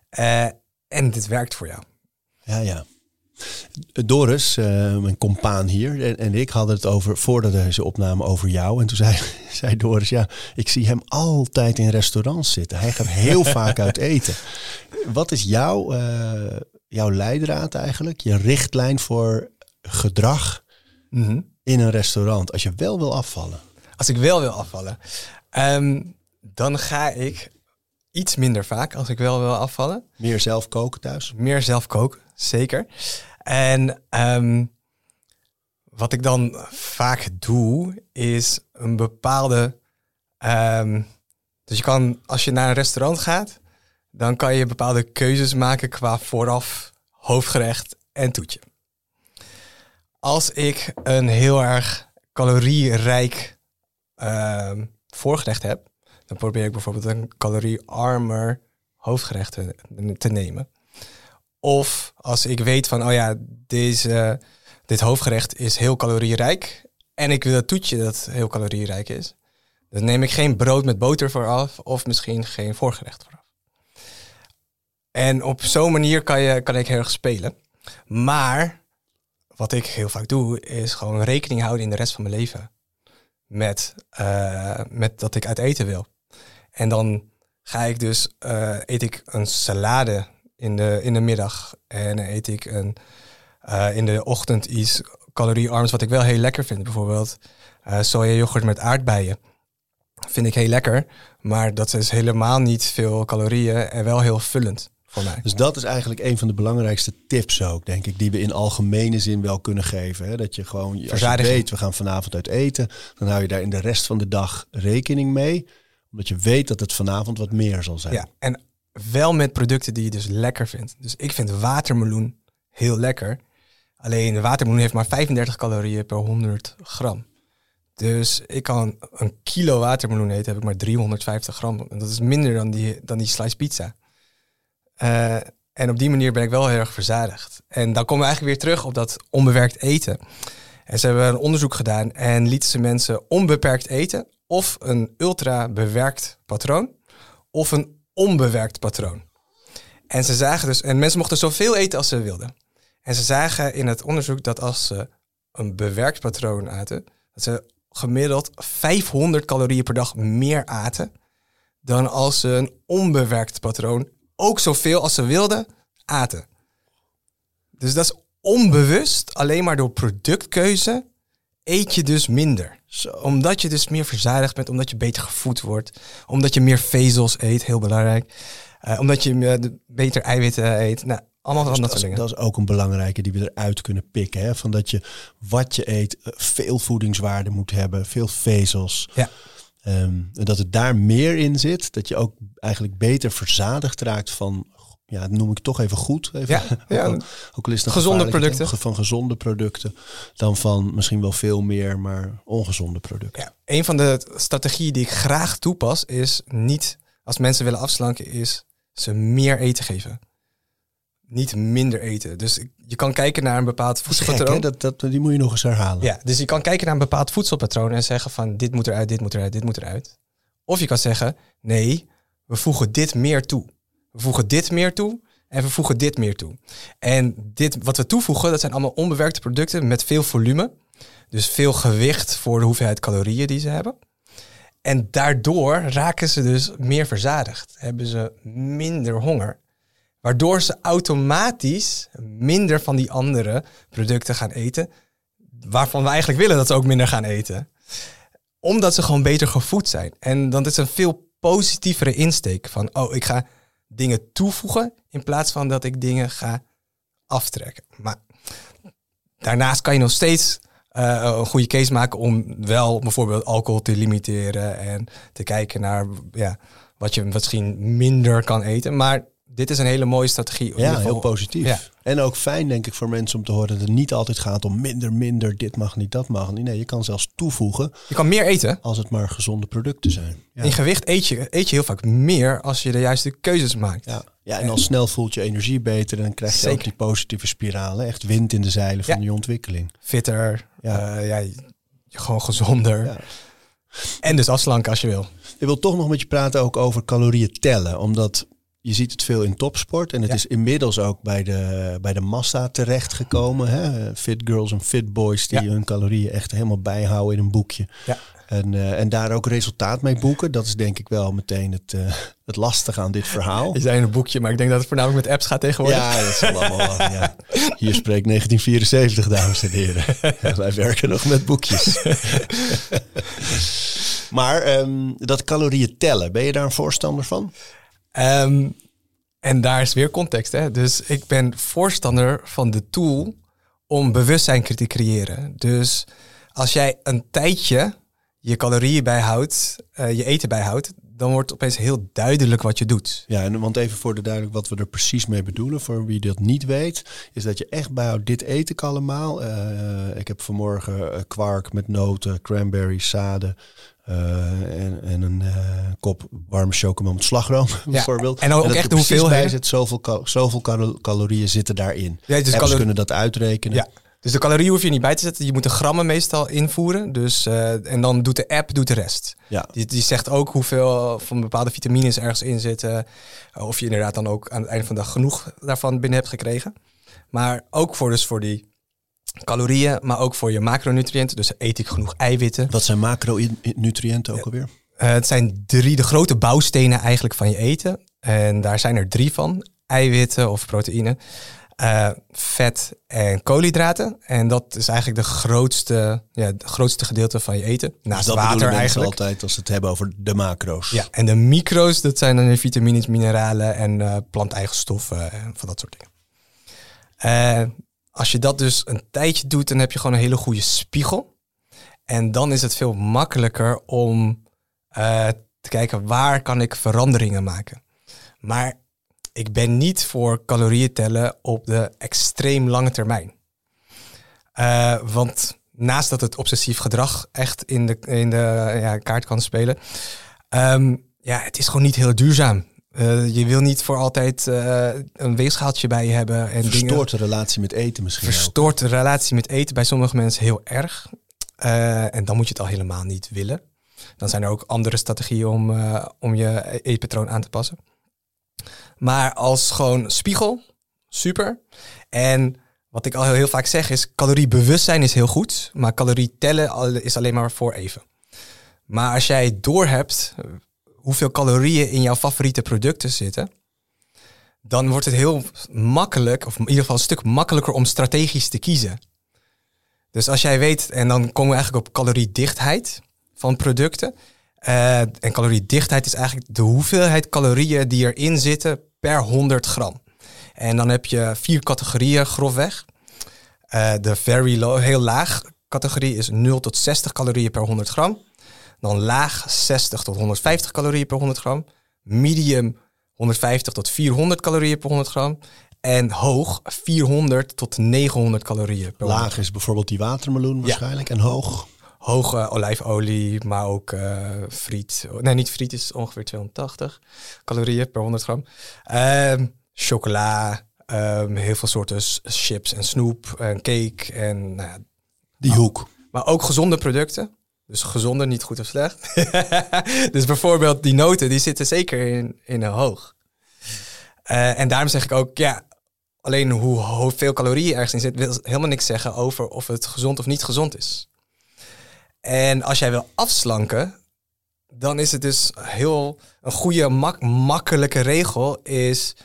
C: Eh, en dit werkt voor jou.
B: Ja, ja. Doris, eh, mijn compaan hier, en, en ik hadden het over, voordat deze opname, over jou. En toen zei, zei Doris, ja, ik zie hem altijd in restaurants zitten. Hij gaat heel vaak uit eten. Wat is jouw, jouw leidraad eigenlijk? Je richtlijn voor gedrag in een restaurant, als je wel wil afvallen?
C: Als ik wel wil afvallen, ehm, dan ga ik iets minder vaak als ik wel wil afvallen.
B: Meer zelf koken thuis?
C: Meer zelf koken, zeker. En ehm, wat ik dan vaak doe, is een bepaalde. ehm, dus je kan, als je naar een restaurant gaat, dan kan je bepaalde keuzes maken qua vooraf, hoofdgerecht en toetje. Als ik een heel erg calorierijk ehm, voorgerecht heb, dan probeer ik bijvoorbeeld een caloriearmer hoofdgerecht te, nemen. Of als ik weet van, oh ja, deze, dit hoofdgerecht is heel calorierijk en ik wil het toetje dat heel calorierijk is, dan neem ik geen brood met boter vooraf of misschien geen voorgerecht vooraf. En op zo'n manier kan, je, kan ik heel erg spelen. Maar wat ik heel vaak doe, is gewoon rekening houden in de rest van mijn leven. Met, eh, met dat ik uit eten wil. En dan ga ik dus, eh, eet ik een salade in de, in de middag. En eet ik een, eh, in de ochtend iets caloriearms, wat ik wel heel lekker vind. Bijvoorbeeld eh sojayoghurt met aardbeien. Vind ik heel lekker. Maar dat is helemaal niet veel calorieën en wel heel vullend voor mij.
B: Dus dat is eigenlijk een van de belangrijkste tips ook, denk ik, die we in algemene zin wel kunnen geven. Hè? Dat je gewoon, als je weet, we gaan vanavond uit eten, dan hou je daar in de rest van de dag rekening mee. Omdat je weet dat het vanavond wat meer zal zijn.
C: Ja, en wel met producten die je dus lekker vindt. Dus ik vind watermeloen heel lekker. Alleen de watermeloen heeft maar 35 calorieën per 100 gram. Dus ik kan een kilo watermeloen eten, heb ik maar 350 gram. En dat is minder dan die, dan die slice pizza. Eh, en op die manier ben ik wel heel erg verzadigd. En dan komen we eigenlijk weer terug op dat onbewerkt eten. En ze hebben een onderzoek gedaan en lieten ze mensen onbeperkt eten of een ultra bewerkt patroon of een onbewerkt patroon. En ze zagen dus, en mensen mochten zoveel eten als ze wilden. En ze zagen in het onderzoek dat als ze een bewerkt patroon aten, dat ze gemiddeld 500 calorieën per dag meer aten dan als ze een onbewerkt patroon ook zoveel als ze wilden aten. Dus dat is onbewust, alleen maar door productkeuze eet je dus minder.
B: Zo.
C: Omdat je dus meer verzadigd bent, omdat je beter gevoed wordt, omdat je meer vezels eet, heel belangrijk. Eh, omdat je de- beter eiwitten eet. Nou, allemaal van
B: Dus
C: dat soort
B: is,
C: dingen.
B: dat is ook een belangrijke die we eruit kunnen pikken. Hè? Van dat je wat je eet eh, veel voedingswaarde moet hebben, veel vezels.
C: Ja.
B: Ehm, en dat het daar meer in zit, dat je ook eigenlijk beter verzadigd raakt van, ja, dat noem ik toch even goed. Even,
C: Ja, ja.
B: ook, al, ook al is het een
C: Gezonde producten.
B: Van gezonde producten, dan van misschien wel veel meer, maar ongezonde producten.
C: Ja, een van de strategieën die ik graag toepas is niet, als mensen willen afslanken, is ze meer eten geven. Niet minder eten. Dus je kan kijken naar een bepaald
B: Dat
C: voedselpatroon.
B: hè? Dat, dat, die moet je nog eens herhalen.
C: Ja, dus je kan kijken naar een bepaald voedselpatroon en zeggen van dit moet eruit, dit moet eruit, dit moet eruit. Of je kan zeggen, nee, we voegen dit meer toe. We voegen dit meer toe en we voegen dit meer toe. En dit, wat we toevoegen, dat zijn allemaal onbewerkte producten met veel volume. Dus veel gewicht voor de hoeveelheid calorieën die ze hebben. En daardoor raken ze dus meer verzadigd. Hebben ze minder honger. Waardoor ze automatisch minder van die andere producten gaan eten. Waarvan we eigenlijk willen dat ze ook minder gaan eten. Omdat ze gewoon beter gevoed zijn. En dan is een veel positievere insteek van, oh, ik ga dingen toevoegen in plaats van dat ik dingen ga aftrekken. Maar daarnaast kan je nog steeds uh, een goede case maken om wel bijvoorbeeld alcohol te limiteren en te kijken naar ja, wat je misschien minder kan eten. Maar dit is een hele mooie strategie.
B: Ja, heel positief. En ook fijn, denk ik, voor mensen om te horen dat het niet altijd gaat om minder, minder, dit mag niet, dat mag niet. Nee, je kan zelfs toevoegen.
C: Je kan meer eten.
B: Als het maar gezonde producten zijn.
C: Ja. In gewicht eet je, eet je heel vaak meer als je de juiste keuzes maakt.
B: Ja, ja en al snel voelt je energie beter en dan krijg je ook die positieve spiralen. Echt wind in de zeilen van je ontwikkeling.
C: Fitter, ja. Uh, ja, gewoon gezonder. En dus afslanken als je wil.
B: Ik wil toch nog met je praten ook over calorieën tellen. Omdat je ziet het veel in topsport. En het is inmiddels ook bij de, bij de massa terechtgekomen. Hè? Fit girls en fit boys die hun calorieën echt helemaal bijhouden in een boekje. Ja. En, uh, en daar ook resultaat mee boeken. Dat is denk ik wel meteen het, uh, het lastige aan dit verhaal.
C: Je zei een boekje, maar ik denk dat het voornamelijk met apps gaat tegenwoordig.
B: Ja, dat is allemaal wel. Ja. Hier spreekt 1974, dames en heren. Wij werken nog met boekjes. maar um, dat calorieën tellen, ben je daar een voorstander van?
C: Um, en daar is weer context. Hè? Dus ik ben voorstander van de tool om bewustzijn te creëren. Dus als jij een tijdje je calorieën bijhoudt, uh, je eten bijhoudt, dan wordt opeens heel duidelijk wat je doet.
B: Ja, en want even voor de duidelijk wat we er precies mee bedoelen, voor wie dat niet weet, is dat je echt bijhoudt, dit eet ik allemaal. Uh, ik heb vanmorgen eh, kwark met noten, cranberries, zaden, uh, en, en, een uh, kop warme chocomel met slagroom, ja. bijvoorbeeld.
C: En ook echt de hoeveelheid.
B: zit, zoveel, zoveel calorieën zitten daarin. Ja, dus kunnen dat uitrekenen. Ja.
C: Dus de calorieën hoef je niet bij te zetten. Je moet de grammen meestal invoeren. Dus, uh, en dan doet de app doet de rest. Ja. Die, die zegt ook hoeveel van bepaalde vitamines ergens in zitten. Of je inderdaad dan ook aan het einde van de dag genoeg daarvan binnen hebt gekregen. Maar ook voor, dus voor die calorieën, maar ook voor je macronutriënten. Dus eet ik genoeg eiwitten.
B: Wat zijn macronutriënten ook alweer?
C: Uh, het zijn drie, de grote bouwstenen eigenlijk van je eten. En daar zijn er drie van. Eiwitten of proteïne, uh, vet en koolhydraten. En dat is eigenlijk de grootste, ja, de grootste gedeelte van je eten.
B: Dus Naast dus dat water eigenlijk. altijd als we het hebben over de macro's.
C: Ja, en de micro's, dat zijn dan de vitamines, mineralen en uh, planteigen stoffen en van dat soort dingen als je dat dus een tijdje doet, dan heb je gewoon een hele goede spiegel. En dan is het veel makkelijker om uh, te kijken waar kan ik veranderingen maken. Maar ik ben niet voor calorieën tellen op de extreem lange termijn. Uh, want naast dat het obsessief gedrag echt in de, in de ja, kaart kan spelen, um, ja, het is gewoon niet heel duurzaam. Uh, je wil niet voor altijd uh, een weegschaaltje bij je hebben.
B: En Verstoort de relatie met eten misschien
C: Verstoort de relatie met eten bij sommige mensen heel erg. Uh, en dan moet je het al helemaal niet willen. Dan zijn er ook andere strategieën om, om je eetpatroon aan te passen. Maar als gewoon spiegel, super. En wat ik al heel, heel vaak zeg is, caloriebewustzijn is heel goed. Maar calorie tellen is alleen maar voor even. Maar als jij doorhebt hoeveel calorieën in jouw favoriete producten zitten, dan wordt het heel makkelijk, of in ieder geval een stuk makkelijker om strategisch te kiezen. Dus als jij weet, en dan komen we eigenlijk op caloriedichtheid van producten. Uh, en caloriedichtheid is eigenlijk de hoeveelheid calorieën die erin zitten per 100 gram. En dan heb je vier categorieën grofweg. Uh, de very low, heel laag categorie is 0 tot 60 calorieën per 100 gram. Dan laag 60 tot 150 calorieën per 100 gram. Medium 150 tot 400 calorieën per 100 gram. En hoog 400 tot 900 calorieën per
B: Laag is bijvoorbeeld die watermeloen waarschijnlijk. En hoog?
C: Hoge olijfolie, maar ook uh, friet. Nee, niet friet is ongeveer 280 calorieën per 100 gram. Uh, chocola, um, heel veel soorten chips en snoep en cake en... Nou,
B: die hoek.
C: Maar ook gezonde producten. Dus gezonder, niet goed of slecht. dus bijvoorbeeld die noten, die zitten zeker in, in een hoog. Uh, en daarom zeg ik ook, ja, alleen hoe, hoeveel calorieën ergens in zit, wil helemaal niks zeggen over of het gezond of niet gezond is. En als jij wil afslanken, dan is het dus heel een goede, mak makkelijke regel is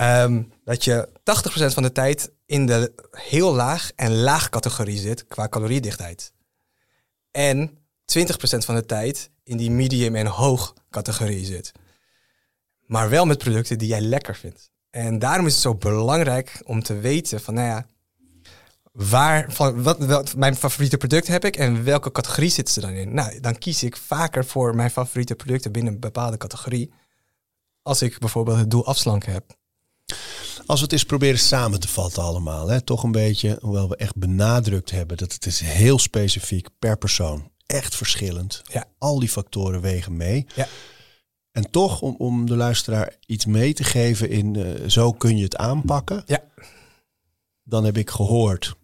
C: um, dat je 80% van de tijd in de heel laag en laag categorie zit qua caloriedichtheid. En 20% van de tijd in die medium en hoog categorie zit. Maar wel met producten die jij lekker vindt. En daarom is het zo belangrijk om te weten van, nou ja, waar, van, wat, mijn favoriete product heb ik en welke categorie zitten ze dan in? Nou, dan kies ik vaker voor mijn favoriete producten binnen een bepaalde categorie. Als ik bijvoorbeeld het doel afslanken heb.
B: Als we het eens proberen samen te vatten allemaal, hè, toch een beetje, hoewel we echt benadrukt hebben dat het is heel specifiek per persoon, echt verschillend.
C: Ja.
B: Al die factoren wegen mee.
C: Ja.
B: En toch om, om de luisteraar iets mee te geven in uh, zo kun je het aanpakken.
C: Ja.
B: Dan heb ik gehoord,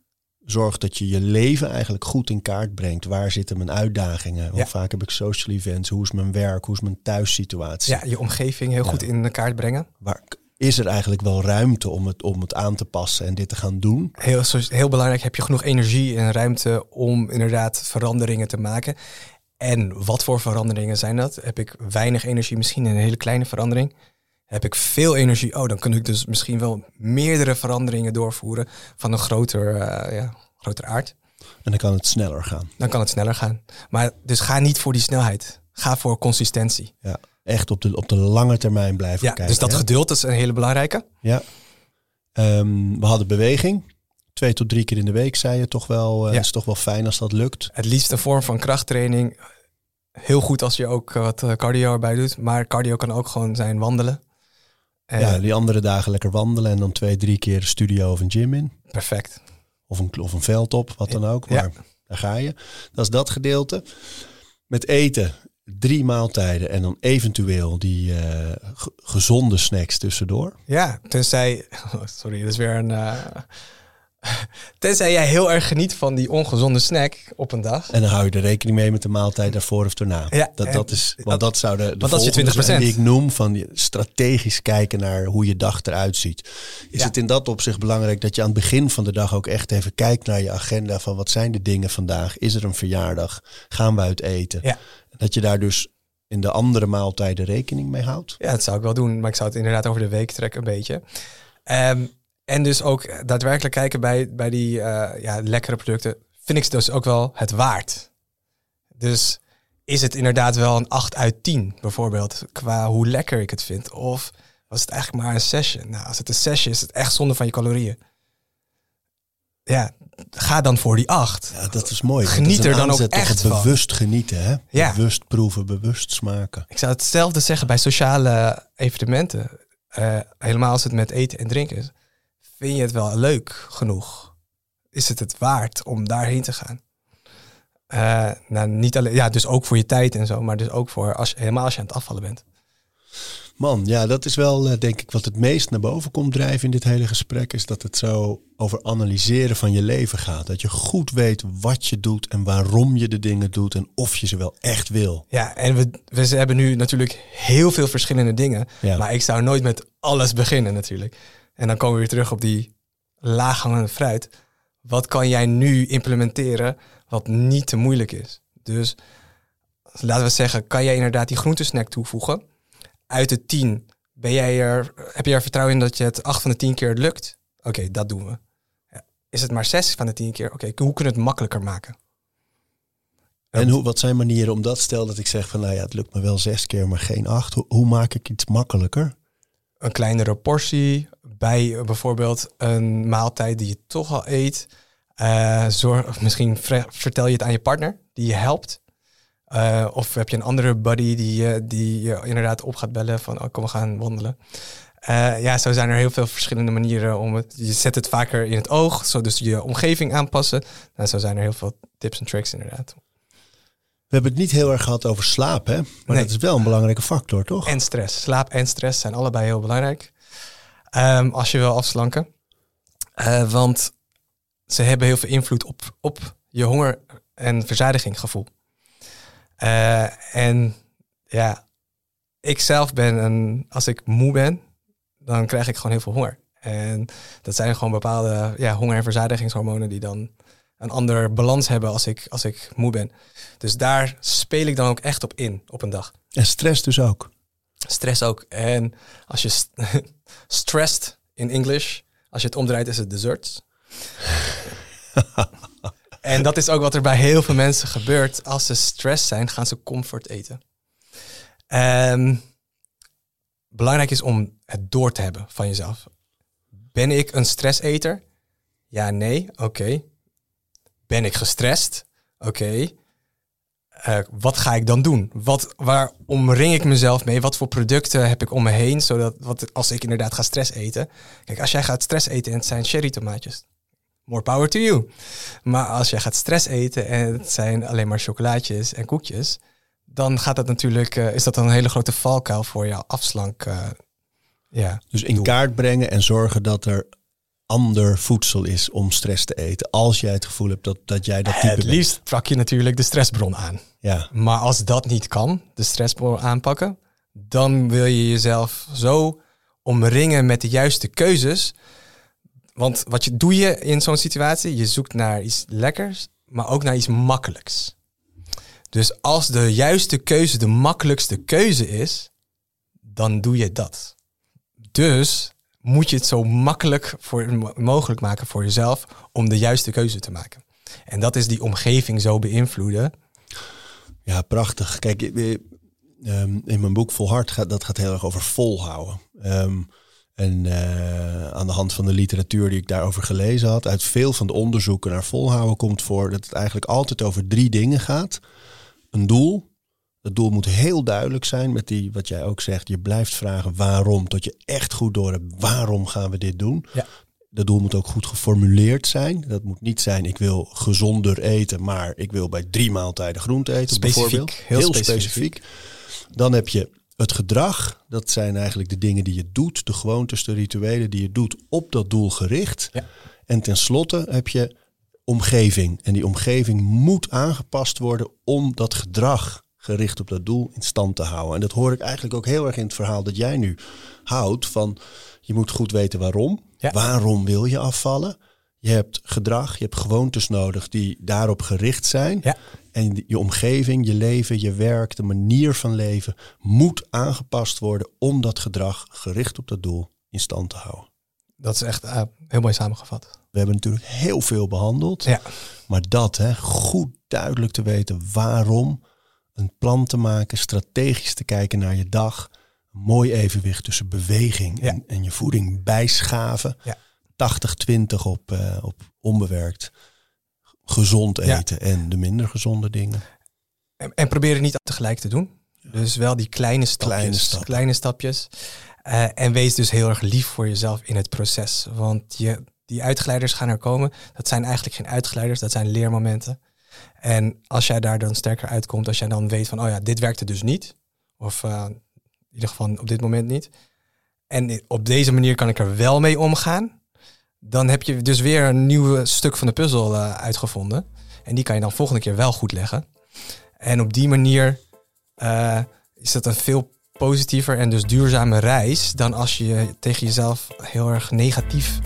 B: zorg dat je je leven eigenlijk goed in kaart brengt. Waar zitten mijn uitdagingen? Hoe
C: Ja.
B: vaak heb ik social events? Hoe is mijn werk? Hoe is mijn thuissituatie?
C: Ja, je omgeving heel
B: Ja.
C: goed in kaart brengen.
B: Waar is er eigenlijk wel ruimte om het, om het aan te passen en dit te gaan doen?
C: Heel, heel belangrijk, heb je genoeg energie en ruimte om inderdaad veranderingen te maken? En wat voor veranderingen zijn dat? Heb ik weinig energie, misschien een hele kleine verandering? Heb ik veel energie? Oh, dan kan ik dus misschien wel meerdere veranderingen doorvoeren van een groter, eh, ja, groter aard.
B: En dan kan het sneller gaan.
C: Dan kan het sneller gaan. Maar dus ga niet voor die snelheid. Ga voor consistentie.
B: Ja, echt op de, op de lange termijn blijven
C: Ja,
B: kijken.
C: dus dat
B: hè?
C: geduld is een hele belangrijke.
B: Ja. Ehm, we hadden beweging. Twee tot drie keer in de week, zei je toch wel.
C: Ja.
B: is toch wel fijn als dat lukt.
C: Het liefst een vorm van krachttraining. Heel goed als je ook eh, wat eh, cardio erbij doet. Maar cardio kan ook gewoon zijn wandelen.
B: Ja, die andere dagen lekker wandelen en dan twee, drie keer studio of een gym in.
C: Perfect.
B: Of een, of een veld op, wat dan ook.
C: Ja.
B: Maar daar ga je. Dat is dat gedeelte. Met eten, drie maaltijden en dan eventueel die eh, ge- gezonde snacks tussendoor.
C: Ja, tenzij... oh, sorry, dat is weer een... eh, tenzij jij heel erg geniet van die ongezonde snack op een dag.
B: En dan hou je er rekening mee met de maaltijd daarvoor of daarna.
C: Ja,
B: dat, dat is, want
C: dat-
B: dat zou de, de
C: dat
B: volgende
C: 20%.
B: die ik noem van strategisch kijken naar hoe je dag eruit ziet. Is
C: Ja.
B: het in dat opzicht belangrijk dat je aan het begin van de dag ook echt even kijkt naar je agenda van wat zijn de dingen vandaag? Is er een verjaardag? Gaan we uit eten?
C: Ja.
B: Dat je daar dus in de andere maaltijden rekening mee houdt.
C: Ja, dat zou ik wel doen. Maar ik zou het inderdaad over de week trekken een beetje. Ehm, en dus ook daadwerkelijk kijken bij, bij die eh, ja, lekkere producten. Vind ik ze dus ook wel het waard. Dus is het inderdaad wel een 8 uit 10 bijvoorbeeld. Qua hoe lekker ik het vind. Of was het eigenlijk maar een session? Nou, als het een session is, is het echt zonde van je calorieën. Ja, ga dan voor die 8.
B: Ja, dat is mooi.
C: Geniet
B: is
C: er dan ook echt van.
B: bewust genieten, hè?
C: Ja.
B: Bewust proeven, bewust smaken.
C: Ik zou hetzelfde zeggen bij sociale evenementen. Eh, helemaal als het met eten en drinken is. Vind je het wel leuk genoeg? Is het het waard om daarheen te gaan? Eh, nou, niet alleen, ja, dus ook voor je tijd en zo, maar dus ook voor als, helemaal als je aan het afvallen bent.
B: Man, ja, dat is wel eh, denk ik wat het meest naar boven komt drijven in dit hele gesprek. Is dat het zo over analyseren van je leven gaat. Dat je goed weet wat je doet en waarom je de dingen doet en of je ze wel echt wil.
C: Ja, en we, we hebben nu natuurlijk heel veel verschillende dingen.
B: Ja.
C: Maar ik zou nooit met alles beginnen natuurlijk. En dan komen we weer terug op die laaghangende fruit. Wat kan jij nu implementeren wat niet te moeilijk is? Dus laten we zeggen, kan jij inderdaad die groentesnack toevoegen? Uit de 10 ben jij er, heb je er vertrouwen in dat je het 8 van de 10 keer lukt? Oké, dat doen we. Is het maar 6 van de 10 keer? Oké, hoe kunnen we het makkelijker maken?
B: En hoe, wat zijn manieren om dat, stel dat ik zeg van nou ja, het lukt me wel zes keer, maar geen acht. Hoe, hoe maak ik iets makkelijker?
C: een kleinere portie bij bijvoorbeeld een maaltijd die je toch al eet. Eh, zorg, misschien vertel je het aan je partner die je helpt. Eh, of heb je een andere buddy die, je die je inderdaad op gaat bellen van oh, kom we gaan wandelen. Eh, ja, zo zijn er heel veel verschillende manieren om het. Je zet het vaker in het oog, zo dus je omgeving aanpassen. Nou, zo zijn er heel veel tips en tricks inderdaad.
B: We hebben het niet heel erg gehad over slaap, hè? Maar
C: Nee.
B: dat is wel een belangrijke factor, toch?
C: En stress. Slaap en stress zijn allebei heel belangrijk. Ehm, als je wil afslanken. Eh, want ze hebben heel veel invloed op, op je honger- en verzadigingsgevoel. Eh, en ja, ik zelf ben een, als ik moe ben, dan krijg ik gewoon heel veel honger. En dat zijn gewoon bepaalde ja, honger- en verzadigingshormonen die dan een ander balans hebben als ik, als ik moe ben. Dus daar speel ik dan ook echt op in op een dag.
B: En stress dus ook.
C: Stress ook. En als je st- stressed in English, als je het omdraait is het desserts. En dat is ook wat er bij heel veel mensen gebeurt. Als ze stress zijn, gaan ze comfort eten. Ehm, belangrijk is om het door te hebben van jezelf. Ben ik een stresseter? Ja, nee, oké. Ben ik gestrest? Oké. Uh, wat ga ik dan doen? Wat, waar omring ik mezelf mee? Wat voor producten heb ik om me heen? Zodat wat, als ik inderdaad ga stress eten. Kijk, als jij gaat stress eten en het zijn cherry tomaatjes. More power to you. Maar als jij gaat stress eten en het zijn alleen maar chocolaatjes en koekjes. Dan gaat dat natuurlijk, uh, is dat een hele grote valkuil voor je afslank. Uh, ja,
B: dus in kaart brengen en zorgen dat er ander voedsel is om stress te eten. Als jij het gevoel hebt dat, dat jij dat type
C: Het liefst pak je natuurlijk de stressbron aan.
B: Ja.
C: Maar als dat niet kan, de stressbron aanpakken, dan wil je jezelf zo omringen met de juiste keuzes. Want wat je, doe je in zo'n situatie? Je zoekt naar iets lekkers, maar ook naar iets makkelijks. Dus als de juiste keuze de makkelijkste keuze is, dan doe je dat. Dus moet je het zo makkelijk voor, mogelijk maken voor jezelf om de juiste keuze te maken. En dat is die omgeving zo beïnvloeden.
B: Ja, prachtig. Kijk, ehm, in mijn boek Volhard gaat dat gaat heel erg over volhouden. Um, en uh, aan de hand van de literatuur die ik daarover gelezen had, uit veel van de onderzoeken naar volhouden komt voor dat het eigenlijk altijd over drie dingen gaat. Een doel, het doel moet heel duidelijk zijn met die, wat jij ook zegt. Je blijft vragen waarom, tot je echt goed door hebt waarom gaan we dit doen.
C: Ja.
B: Dat doel moet ook goed geformuleerd zijn. Dat moet niet zijn, ik wil gezonder eten, maar ik wil bij drie maaltijden groente eten.
C: Specifiek,
B: bijvoorbeeld.
C: Heel, heel specifiek. specifiek.
B: Dan heb je het gedrag. Dat zijn eigenlijk de dingen die je doet, de gewoontes, de rituelen die je doet op dat doel gericht.
C: Ja.
B: En tenslotte heb je omgeving. En die omgeving moet aangepast worden om dat gedrag gericht op dat doel in stand te houden. En dat hoor ik eigenlijk ook heel erg in het verhaal dat jij nu houdt van je moet goed weten waarom. Waarom wil je afvallen? Je hebt gedrag, je hebt gewoontes nodig die daarop gericht zijn.
C: Ja.
B: En je omgeving, je leven, je werk, de manier van leven moet aangepast worden om dat gedrag gericht op dat doel in stand te houden.
C: Dat is echt uh, heel mooi samengevat.
B: We hebben natuurlijk heel veel behandeld.
C: Ja.
B: Maar dat, hè, goed duidelijk te weten waarom een plan te maken, strategisch te kijken naar je dag. Een mooi evenwicht tussen beweging en, en, je voeding bijschaven.
C: Ja.
B: 80-20 op, uh, op onbewerkt gezond eten en de minder gezonde dingen.
C: En, en probeer het niet tegelijk te doen. Dus wel die kleine stapjes. Kleine, stapjes. Uh, en wees dus heel erg lief voor jezelf in het proces. Want je, die uitgeleiders gaan er komen. Dat zijn eigenlijk geen uitgeleiders, dat zijn leermomenten. En als jij daar dan sterker uitkomt, als jij dan weet van, oh ja, dit werkte dus niet. Of uh, in ieder geval op dit moment niet. En op deze manier kan ik er wel mee omgaan. Dan heb je dus weer een nieuw stuk van de puzzel uh, uitgevonden. En die kan je dan volgende keer wel goed leggen. En op die manier uh, is dat een veel positiever en dus duurzame reis dan als je tegen jezelf heel erg negatief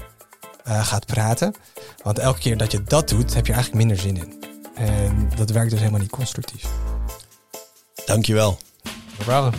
C: uh, gaat praten. Want elke keer dat je dat doet, heb je eigenlijk minder zin in. En dat werkt dus helemaal niet constructief.
B: Dankjewel.
C: No.